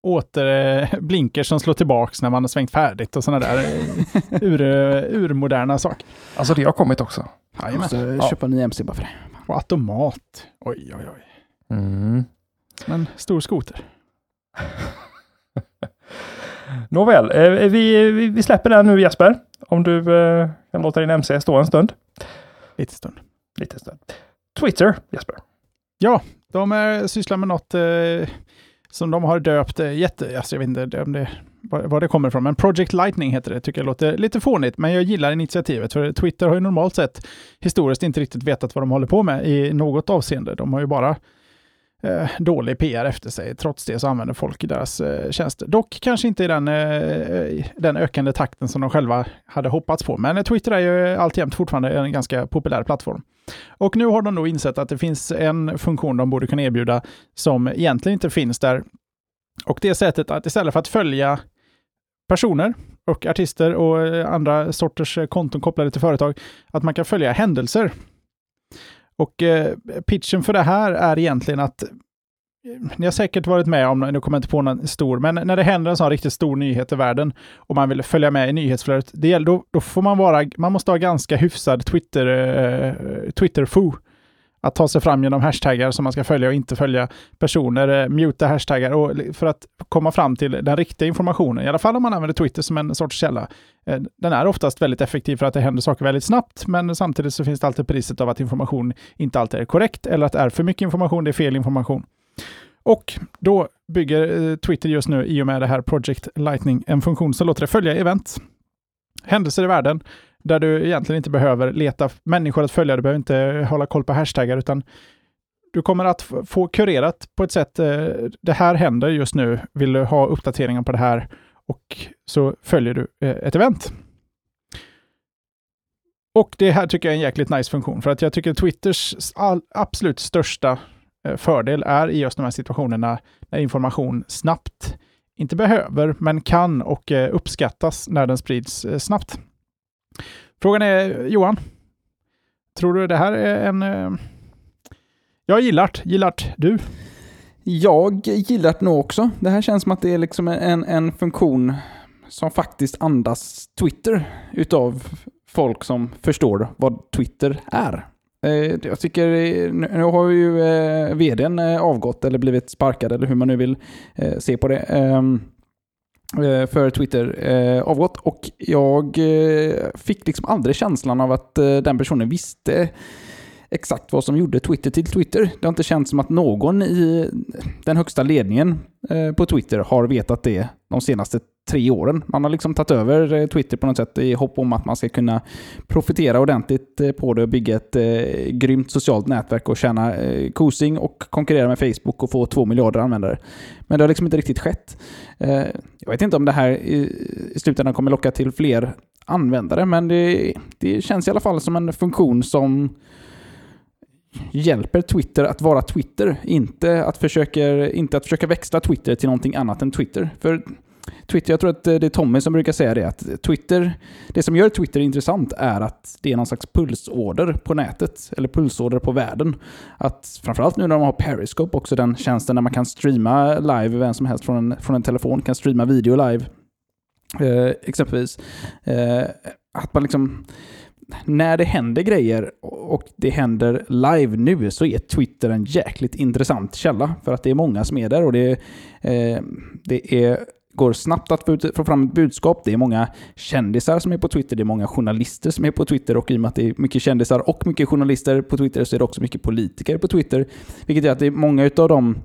Speaker 3: åter eh, som slår tillbaks när man har svängt färdigt och sådana där eh, ur, eh, urmoderna saker.
Speaker 1: alltså det har kommit också.
Speaker 2: Jag
Speaker 3: Jajamän.
Speaker 2: måste
Speaker 1: Ja.
Speaker 2: köpa en ny MC bara för det.
Speaker 3: Och automat. Oj, oj, oj.
Speaker 1: Mm.
Speaker 3: Men stor skoter.
Speaker 1: Nåväl, eh, vi, vi, vi släpper den nu Jesper. Om du eh, kan låta din MC stå en stund.
Speaker 3: Lite stund.
Speaker 1: Lite stund. Twitter, Jesper.
Speaker 3: De eh, sysslar med något eh, som de har döpt eh, jätte... Alltså jag vet inte om det, var, var det kommer ifrån, men Project Lightning heter det. Tycker jag låter lite fånigt, men jag gillar initiativet. För Twitter har ju normalt sett historiskt inte riktigt vetat vad de håller på med i något avseende. De har ju bara eh, dålig PR efter sig. Trots det så använder folk deras eh, tjänster. Dock kanske inte i den, eh, den ökande takten som de själva hade hoppats på. Men Twitter är ju alltjämt fortfarande en ganska populär plattform. Och nu har de då insett att det finns en funktion de borde kunna erbjuda som egentligen inte finns där. Och det är sättet att istället för att följa personer och artister och eh, andra sorters eh, konton kopplade till företag, att man kan följa händelser. Och eh, pitchen för det här är egentligen att eh, ni har säkert varit med om, nu kommer jag inte på någon stor, men när det händer en sån riktigt stor nyhet i världen och man vill följa med i nyhetsflödet, det gäller, då, då får man vara, man måste ha ganska hyfsad Twitter, eh, Twitter-fo att ta sig fram genom hashtaggar som man ska följa och inte följa personer, eh, muta hashtaggar och för att komma fram till den riktiga informationen, i alla fall om man använder Twitter som en sorts källa. Eh, den är oftast väldigt effektiv för att det händer saker väldigt snabbt, men samtidigt så finns det alltid priset av att information inte alltid är korrekt eller att det är för mycket information, det är fel information. Och då bygger eh, Twitter just nu, i och med det här Project Lightning, en funktion som låter dig följa event, händelser i världen, där du egentligen inte behöver leta människor att följa, du behöver inte hålla koll på hashtaggar, utan du kommer att få kurerat på ett sätt, eh, det här händer just nu, vill du ha uppdateringar på det här och så följer du eh, ett event. Och det här tycker jag är en jäkligt nice funktion, för att jag tycker Twitters absolut största Eh, fördel är i just de här situationerna när information snabbt, inte behöver, men kan och eh, uppskattas när den sprids eh, snabbt. Frågan är, Johan, tror du det här är en... Eh, jag gillar det. Gillar du?
Speaker 2: Jag gillar det nog också. Det här känns som att det är liksom en, en funktion som faktiskt andas Twitter utav folk som förstår vad Twitter är. Eh, jag tycker, eh, nu har ju vdn avgått eller blivit sparkad eller hur man nu vill se på det ehm, Eh, för Twitter eh, avgått och jag eh, fick liksom aldrig känslan av att den personen visste exakt vad som gjorde Twitter till Twitter. Det har inte känts som att någon i den högsta ledningen på Twitter har vetat det de senaste tre åren. Man har liksom tagit över eh, Twitter på något sätt i hopp om att man ska kunna profitera ordentligt eh, på det och bygga ett eh, grymt socialt nätverk och tjäna eh, kosing och konkurrera med Facebook och få två miljarder användare. Men det har liksom inte riktigt skett. Eh, jag vet inte om det här i, i slutändan kommer locka till fler användare, men det, det känns i alla fall som en funktion som hjälper Twitter att vara Twitter. Inte att, försöka, inte att försöka växla Twitter till någonting annat än Twitter. För Twitter, jag tror att eh, det är Tommy som brukar säga det, att Twitter, det som gör Twitter intressant är att det är någon slags pulsorder på nätet, eller pulsorder på världen. Att framförallt nu när de har Periscope, också den tjänsten där man kan streama live, vem som helst från en, från en telefon kan streama video live, eh, exempelvis. Eh, att man liksom när det händer grejer och det händer live nu så är Twitter en jäkligt intressant källa. För att det är många som är där och det, eh, det är går snabbt att få fram ett budskap. Det är många kändisar som är på Twitter, det är många journalister som är på Twitter och i och med att det är mycket kändisar och mycket journalister på Twitter så är det också mycket politiker på Twitter. Vilket gör att det är många av dem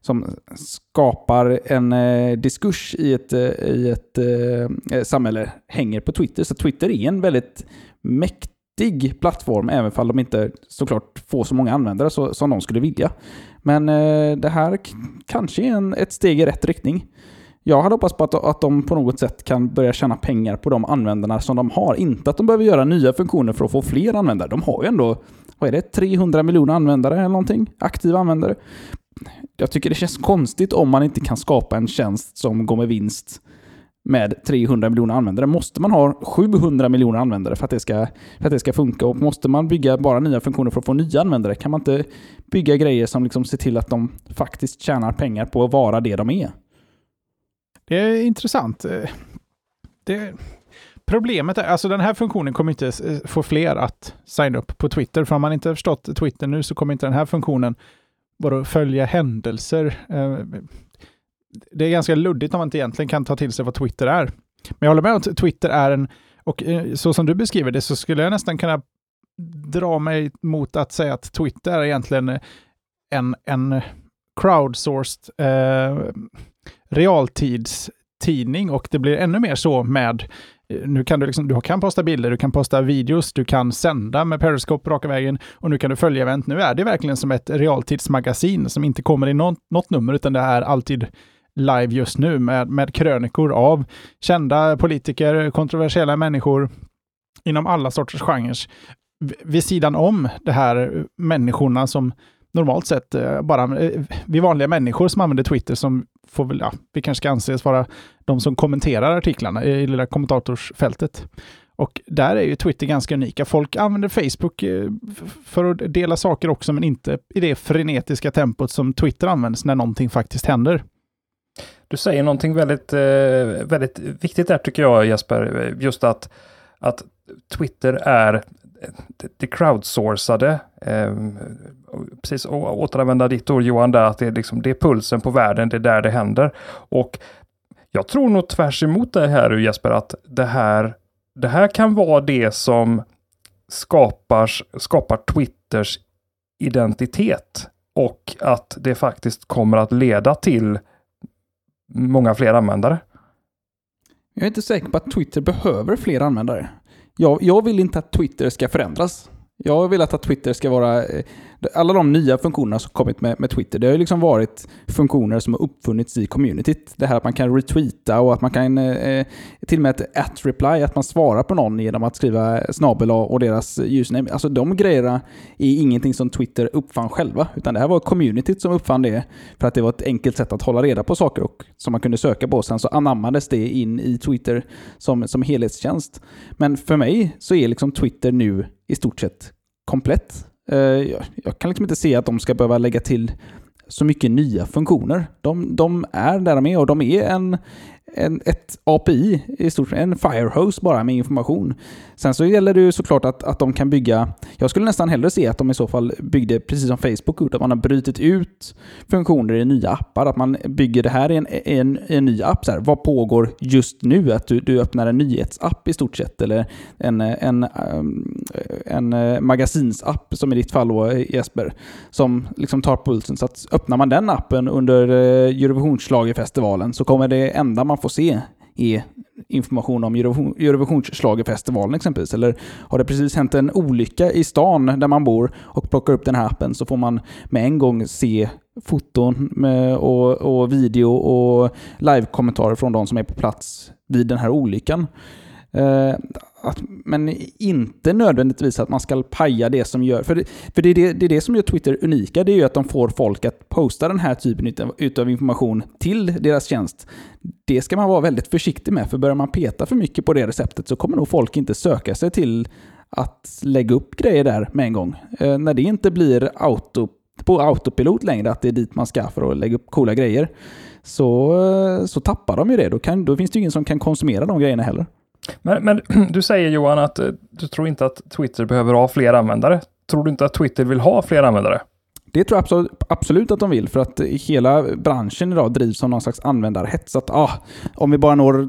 Speaker 2: som skapar en eh, diskurs i ett, eh, i ett eh, eh, samhälle hänger på Twitter. Så Twitter är en väldigt mäktig plattform, även om de inte såklart får så många användare så, som de skulle vilja. Men eh, det här kanske är en, ett steg i rätt riktning. Jag hade hoppats på att, att de på något sätt kan börja tjäna pengar på de användarna som de har. Inte att de behöver göra nya funktioner för att få fler användare. De har ju ändå, vad är det, 300 miljoner användare eller någonting? Aktiva användare. Jag tycker det känns konstigt om man inte kan skapa en tjänst som går med vinst med 300 miljoner användare. Måste man ha 700 miljoner användare för att, det ska, för att det ska funka? Och måste man bygga bara nya funktioner för att få nya användare? Kan man inte bygga grejer som liksom ser till att de faktiskt tjänar pengar på att vara det de är?
Speaker 3: Det är intressant. Eh, det, problemet är, alltså den här funktionen kommer inte eh, få fler att signa upp på Twitter, för om man inte har förstått Twitter nu så kommer inte den här funktionen bara följa händelser. Eh, det är ganska luddigt om man inte egentligen kan ta till sig vad Twitter är. Men jag håller med om att Twitter är en, och så som du beskriver det så skulle jag nästan kunna dra mig mot att säga att Twitter är egentligen en, en crowdsourced eh, realtidstidning och det blir ännu mer så med eh, nu kan du, liksom, du kan posta bilder, du kan posta videos, du kan sända med Periscope raka vägen och nu kan du följa event. Nu är det verkligen som ett realtidsmagasin som inte kommer i något, något nummer, utan det är alltid live just nu med, med krönikor av kända politiker, kontroversiella människor inom alla sorters genrer. Vid sidan om det här människorna som normalt sett eh, bara eh, vi vanliga människor som använder Twitter som får väl, ja, vi kanske ska anses vara de som kommenterar artiklarna i lilla kommentatorsfältet. Och där är ju Twitter ganska unika. Folk använder Facebook eh, för att dela saker också, men inte i det frenetiska tempot som Twitter används när någonting faktiskt händer.
Speaker 1: Du säger någonting väldigt, eh, väldigt viktigt där tycker jag Jesper, just att, att Twitter är eh, det crowdsourcade, precis och återanvända ditt ord Johan, där att det är, liksom, det är pulsen på världen, det är där det händer. Och jag tror nog tvärs emot det här Jesper, att det här, det här kan vara det som skapar, skapar Twitters identitet och att det faktiskt kommer att leda till många fler användare.
Speaker 2: Jag är inte säker på att Twitter behöver fler användare. Jag, jag vill inte att Twitter ska förändras. Jag har velat att Twitter ska vara... Eh, alla de nya funktionerna som kommit med, med Twitter, det har ju liksom varit funktioner som har uppfunnits i communityt. Det här att man kan retweeta och att man kan... Eh, eh till och med ett at-reply, att man svarar på någon genom att skriva snabel och deras username. Alltså de grejerna är ingenting som Twitter uppfann själva, utan det här var communityt som uppfann det för att det var ett enkelt sätt att hålla reda på saker och som man kunde söka på. Sen så anammades det in i Twitter som, som helhetstjänst. Men för mig så är liksom Twitter nu i stort sett komplett. Eh, jag kan liksom inte se att de ska behöva lägga till så mycket nya funktioner. De, de är där de är och de är en, en, ett API, i stort sett en firehose bara med information. Sen så gäller det ju såklart att, att de kan bygga, jag skulle nästan hellre se att de i så fall byggde precis som Facebook gjort, att man har brutit ut funktioner i nya appar, att man bygger det här i en, en, en ny app. Så här, vad pågår just nu? Att du, du öppnar en nyhetsapp i stort sett, eller en, en, um, en, en magasinsapp, som i ditt fall då Jesper, som liksom tar pulsen. Så att öppnar man den appen under eh, Eurovisionsschlagerfestivalen så kommer det enda man får se är information om Eurovisionsschlagerfestivalen exempelvis. Eller har det precis hänt en olycka i stan där man bor och plockar upp den här appen så får man med en gång se foton och, och video och live-kommentarer från de som är på plats vid den här olyckan. Eh, att, men inte nödvändigtvis att man ska paja det som gör... För, det, för det, är det, det, är det som gör Twitter unika, det är ju att de får folk att posta den här typen utav, utav information till deras tjänst. Det ska man vara väldigt försiktig med, för börjar man peta för mycket på det receptet så kommer nog folk inte söka sig till att lägga upp grejer där med en gång. Eh, när det inte blir auto, på autopilot längre, att det är dit man ska för att lägga upp coola grejer, så, eh, så tappar de ju det. Då, kan, då finns det ju ingen som kan konsumera de grejerna heller.
Speaker 1: Men, men du säger Johan att eh, du tror inte att Twitter behöver ha fler användare. Tror du inte att Twitter vill ha fler användare?
Speaker 2: Det tror jag absolut att de vill, för att hela branschen idag drivs av någon slags användarhets. Att ah, om vi bara når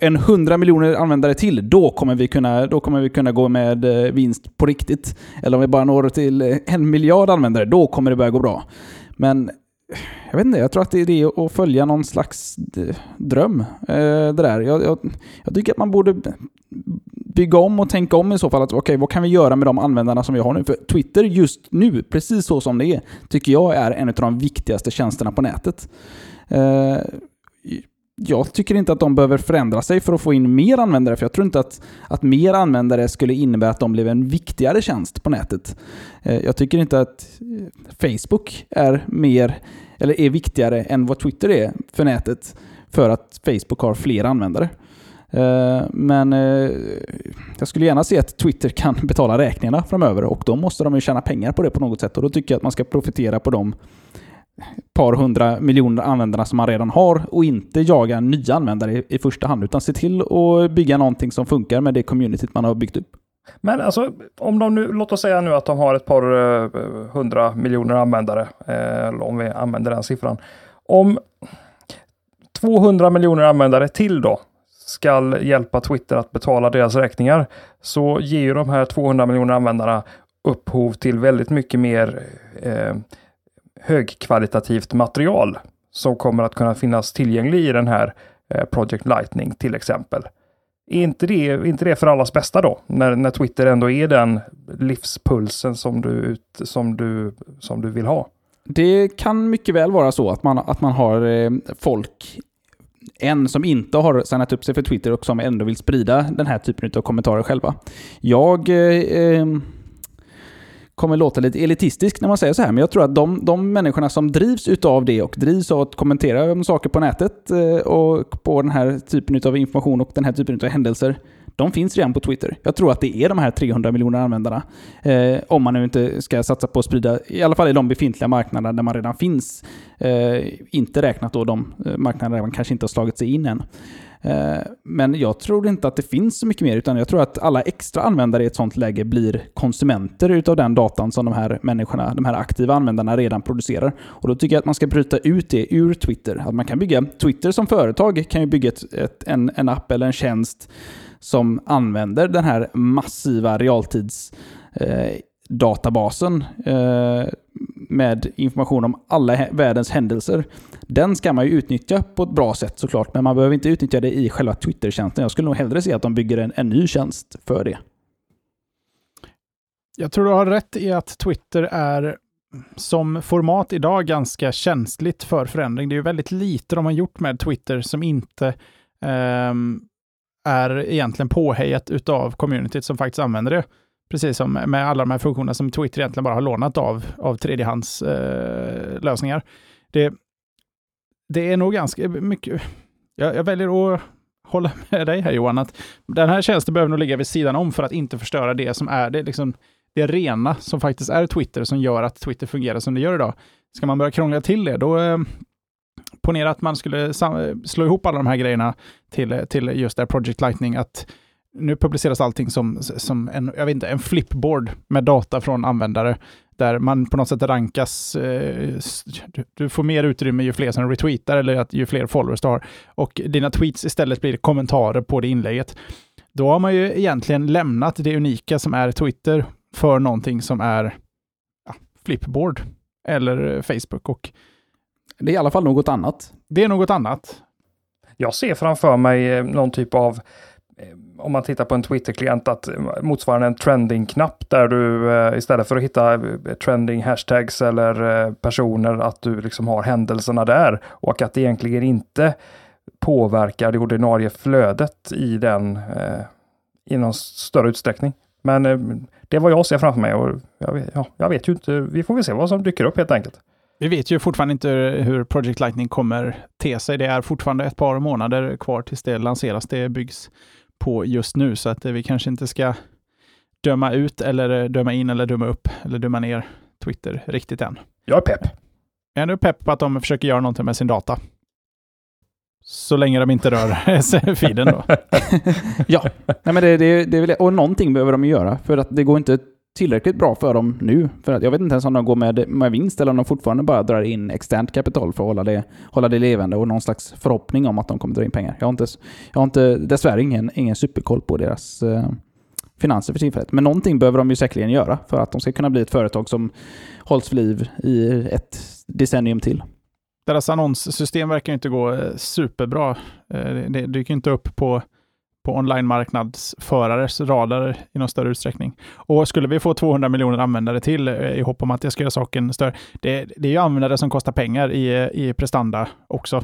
Speaker 2: en hundra miljoner användare till, då kommer, vi kunna, då kommer vi kunna gå med eh, vinst på riktigt. Eller om vi bara når till en miljard användare, då kommer det börja gå bra. Men jag vet inte, jag tror att det är det att följa någon slags dröm. Eh, det där. Jag, jag, jag, tycker att man borde bygga om och tänka om i så fall. Att, okay, vad kan vi göra med de användarna som vi har nu? För Twitter just nu, precis så som det är, tycker jag är en av de viktigaste tjänsterna på nätet. Eh, jag tycker inte att de behöver förändra sig för att få in mer användare, för jag tror inte att, att mer användare skulle innebära att de blev en viktigare tjänst på nätet. Eh, jag tycker inte att eh, Facebook är mer eller är viktigare än vad Twitter är för nätet för att Facebook har fler användare. Eh, men jag skulle gärna se att Twitter kan betala räkningarna framöver och då måste de ju tjäna pengar på det på något sätt och då tycker jag att man ska profitera på de par hundra miljoner användarna som man redan har och inte jaga nya användare i första hand utan se till att bygga någonting som funkar med det communityt man har byggt upp.
Speaker 1: Men alltså, om de nu, låt oss säga nu att de har ett par uh, hundra miljoner användare, eh, om vi använder den siffran. Om 200 miljoner användare till då ska hjälpa Twitter att betala deras räkningar, så ger ju de här 200 miljoner användarna upphov till väldigt mycket mer eh, högkvalitativt material som kommer att kunna finnas tillgänglig i den här eh, Project Lightning till exempel. Är inte det, är inte det för allas bästa då? När, när Twitter ändå är den livspulsen som du, som du, som du vill ha?
Speaker 2: Det kan mycket väl vara så att man, att man har eh, folk, en som inte har signat upp sig för Twitter och som ändå vill sprida den här typen av kommentarer själva. Jag eh, eh kommer låta lite elitistisk när man säger så här, men jag tror att de, de människorna som drivs utav det och drivs av att kommentera om saker på nätet eh, och på den här typen av information och den här typen av händelser, de finns redan på Twitter. Jag tror att det är de här 300 miljoner användarna. Eh, om man nu inte ska satsa på att sprida, i alla fall i de befintliga marknaderna där man redan finns. Eh, inte räknat då de eh, marknader där man kanske inte har slagit sig in än. Eh, men jag tror inte att det finns så mycket mer, utan jag tror att alla extra användare i ett sånt läge blir konsumenter utav den datan som de här människorna, de här aktiva användarna redan producerar. Och då tycker jag att man ska bryta ut det ur Twitter. Att man kan bygga, Twitter som företag kan ju bygga ett, ett, en, en app eller en tjänst som använder den här massiva realtids eh, databasen eh, med information om alla världens händelser. Den ska man ju utnyttja på ett bra sätt såklart, men man behöver inte utnyttja det i själva Twitter-tjänsten. Jag skulle nog hellre se att de bygger en, en ny tjänst för det.
Speaker 3: Jag tror du har rätt i att Twitter är som format idag ganska känsligt för förändring. Det är ju väldigt lite de har gjort med Twitter som inte eh, är egentligen påhejat utav communityt som faktiskt använder det. Precis som med alla de här funktionerna som Twitter egentligen bara har lånat av, av tredjehandslösningar. Eh, det, det är nog ganska mycket... Jag, jag väljer att hålla med dig här Johan, att den här tjänsten behöver nog ligga vid sidan om för att inte förstöra det som är det, liksom, det rena som faktiskt är Twitter, som gör att Twitter fungerar som det gör idag. Ska man börja krångla till det, då eh, ponera att man skulle slå ihop alla de här grejerna till, till just det här Project Lightning, att nu publiceras allting som, som en, jag vet inte, en flipboard med data från användare, där man på något sätt rankas, eh, du, får mer utrymme ju fler som retweetar eller att, ju fler followers du har. Och dina tweets istället blir kommentarer på det inlägget. Då har man ju egentligen lämnat det unika som är Twitter för någonting som är ja, flipboard eller Facebook. Och
Speaker 2: det är i alla fall något annat.
Speaker 3: Det är något annat.
Speaker 1: Jag ser framför mig eh, någon typ av om man tittar på en Twitter-klient, att motsvarande en trending-knapp där du eh, istället för att hitta eh, trending hashtags eller eh, personer, att du liksom har händelserna där och att det egentligen inte påverkar det ordinarie flödet i den i någon större utsträckning. Men det är vad jag ser framför mig och jag vet, ja, jag vet ju inte. Vi får väl se vad som dyker upp helt enkelt.
Speaker 3: Vi vet ju fortfarande inte hur Project Lightning kommer te sig. Det är fortfarande ett par månader kvar tills det lanseras. Det byggs på just nu, så att vi kanske inte ska döma ut eller döma in eller döma upp eller döma ner Twitter riktigt än.
Speaker 1: Jag är pepp.
Speaker 3: Är du pepp på att de försöker göra någonting med sin data? Så länge de inte rör feeden då.
Speaker 2: ja, Nej, men det, det, det, och någonting behöver de göra. För att det går inte tillräckligt bra för dem nu. För att jag vet inte ens om de går med, med vinst eller om de fortfarande bara drar in externt kapital för att hålla det, hålla det levande och någon slags förhoppning om att de kommer dra in pengar. Jag har, inte, jag har inte, dessvärre ingen, ingen superkoll på deras eh, finanser för tillfället. Men någonting behöver de ju säkerligen göra för att de ska kunna bli ett företag som hålls vid liv i ett decennium till.
Speaker 3: Deras annonssystem verkar inte gå eh, superbra. Eh, det dyker inte upp på på online-marknadsförares radar i någon större utsträckning. Och skulle vi få 200 miljoner användare till eh, i hopp om att det ska göra saken större, det, det är ju användare som kostar pengar i, i prestanda också.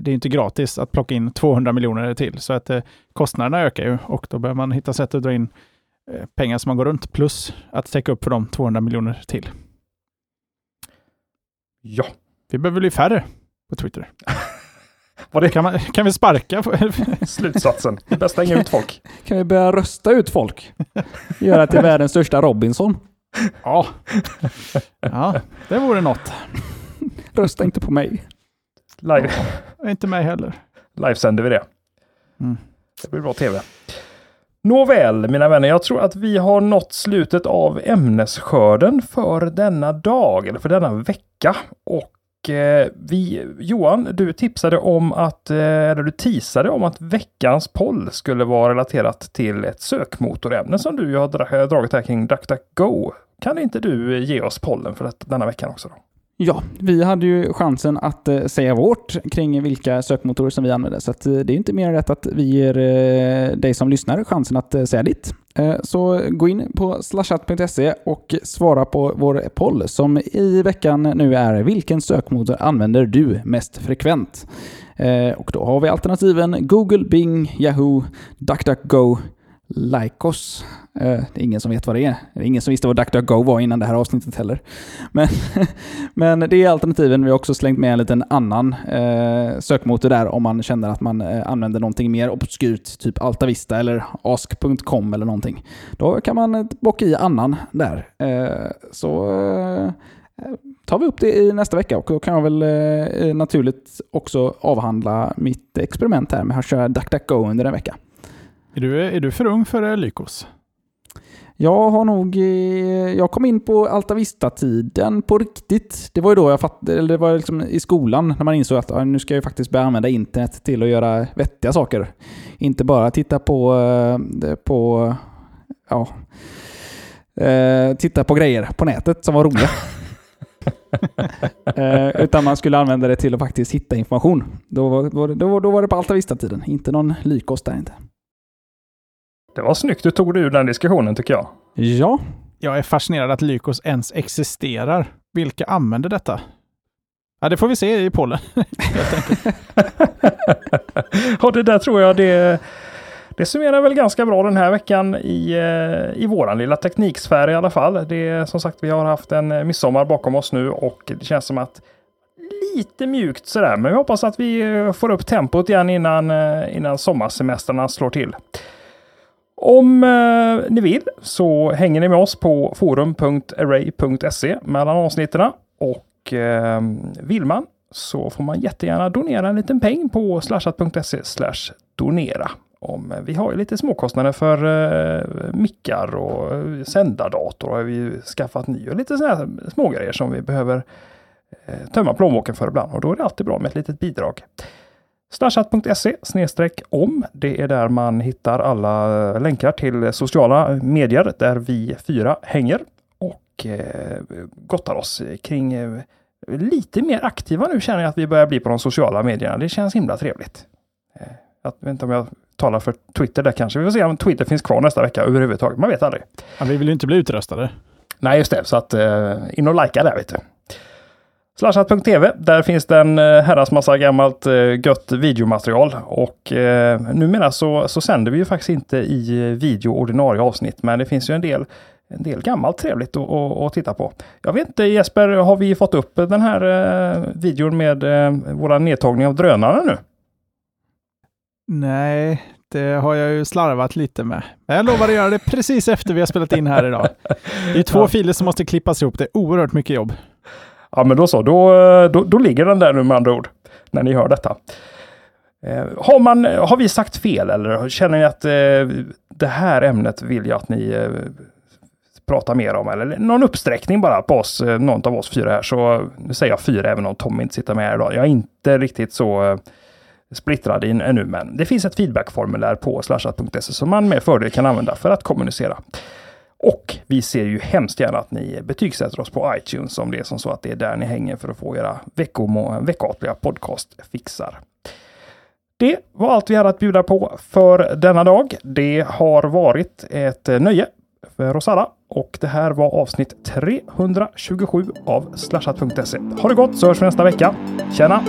Speaker 3: Det är inte gratis att plocka in 200 miljoner till, så att eh, kostnaderna ökar ju och då behöver man hitta sätt att dra in eh, pengar som man går runt, plus att täcka upp för de 200 miljoner till.
Speaker 1: Ja.
Speaker 3: Vi behöver bli färre på Twitter. Det... Kan, man, kan vi sparka?
Speaker 1: Slutsatsen. Det är bäst att hänga ut folk.
Speaker 2: Kan vi börja rösta ut folk? Göra till världens största Robinson.
Speaker 3: Ja. ja, det vore något.
Speaker 2: Rösta inte på mig.
Speaker 1: Live.
Speaker 3: Ja, inte mig heller.
Speaker 1: Livesänder vi det. Mm. Det blir bra tv. Nåväl, mina vänner, jag tror att vi har nått slutet av ämnesskörden för denna dag, eller för denna vecka. Och Eh, vi, Johan, du tipsade om att, eh, eller du teasade om att veckans poll skulle vara relaterat till ett sökmotorämne som du har dragit här kring DuckDuckGo. Kan inte du eh, ge oss pollen för denna veckan också? Då?
Speaker 2: Ja, vi hade ju chansen att eh, säga vårt kring vilka sökmotorer som vi använder, så att, det är inte mer än rätt att vi ger dig som lyssnar chansen att säga ditt. Eh, så gå in på slashat.se och svara på vår poll som i veckan nu är Vilken sökmotor använder du mest frekvent? Eh, och då har vi alternativen Google, Bing, Yahoo, DuckDuckGo, Lycos. Eh, det är ingen som vet vad det är. Det är ingen som visste vad DuckDuckGo var innan det här avsnittet heller. Men, men det är alternativen. Vi har också slängt med en liten annan eh, sökmotor där om man känner att man eh, använder någonting mer obskyrt, typ Altavista eller ask.com eller någonting. Då kan man eh, bocka i annan där. Eh, så eh, tar vi upp det i nästa vecka och då kan jag väl eh, naturligt också avhandla mitt experiment här med att köra DuckDuckGo under en vecka.
Speaker 3: Är du, är du för ung för Lykos?
Speaker 2: Jag har nog... eh, Jag kom in på Altavista-tiden på riktigt. Det var ju då jag fattade, eller det var liksom i skolan när man insåg att ja, nu ska jag faktiskt börja använda internet till att göra vettiga saker. Inte bara titta på... eh, på ja, eh, titta på grejer på nätet som var roliga. eh, utan man skulle använda det till att faktiskt hitta information. Då var, då, då var det på Altavista-tiden, inte någon Lykos där inte.
Speaker 1: Det var snyggt du tog dig ur den diskussionen tycker jag.
Speaker 2: Ja,
Speaker 3: Jag är fascinerad att Lykos ens existerar. Vilka använder detta? Ja, det får vi se i pollen.
Speaker 1: och det där tror jag det, det summerar väl ganska bra den här veckan i, eh, i våran lilla tekniksfär i alla fall. Det är som sagt, vi har haft en eh, midsommar bakom oss nu och det känns som att lite mjukt sådär, men vi hoppas att vi eh, får upp tempot igen innan, innan sommarsemestrarna slår till. Om eh, ni vill så hänger ni med oss på forum.array.se mellan avsnitten och eh, vill man så får man jättegärna donera en liten peng på slashat.se slash donera. Om, eh, vi har ju lite småkostnader för eh, mickar och eh, sändardator har vi ju skaffat ny och lite sådana här smågrejer som vi behöver eh, tömma plånboken för ibland och då är det alltid bra med ett litet bidrag. Snedstreck om. Det är där man hittar alla länkar till sociala medier där vi fyra hänger och eh, gottar oss kring eh, lite mer aktiva nu känner jag att vi börjar bli på de sociala medierna. Det känns himla trevligt. Eh, Jag vet inte om jag talar för Twitter där kanske. Vi får se om Twitter finns kvar nästa vecka överhuvudtaget. Man vet aldrig.
Speaker 3: Ja, vi vill ju inte bli utröstade.
Speaker 1: Nej, just det. Så att in och likea där vet du. Slashat.tv, där finns det en eh, herrans massa gammalt eh, gött videomaterial och eh, numera så, så sänder vi ju faktiskt inte i eh, video ordinarie avsnitt, men det finns ju en del en del gammalt trevligt att, att, att titta på. Jag vet inte Jesper, har vi fått upp den här eh, videon med eh, våra nedtagning av drönarna nu?
Speaker 3: Nej, det har jag ju slarvat lite med. Men jag lovar att göra det precis efter vi har spelat in här idag. Det är två
Speaker 1: Ja.
Speaker 3: filer som måste klippas ihop. Det är oerhört mycket jobb.
Speaker 1: Ja, men då så. Då, eh, då, då ligger den där nu med andra ord. När ni hör detta. Eh, har, man, har vi sagt fel eller känner ni att eh, det här ämnet vill jag att ni eh, pratar mer om? Eller någon uppsträckning bara på oss, eh, någon av oss fyra här. Så nu säger jag fyra även om Tommy inte sitter med här idag. Jag är inte riktigt så eh, splittrad in ännu, men det finns ett feedbackformulär på slashat.se som man med fördel kan använda för att kommunicera. Och vi ser ju hemskt gärna att ni betygsätter oss på iTunes om det är som så att det är där ni hänger för att få era veckomål, veckatliga podcast podcastfixar. Det var allt vi hade att bjuda på för denna dag. Det har varit ett nöje för oss alla och det här var avsnitt 327 av slashat.se. Ha det gott så hörs vi nästa vecka. Tjena!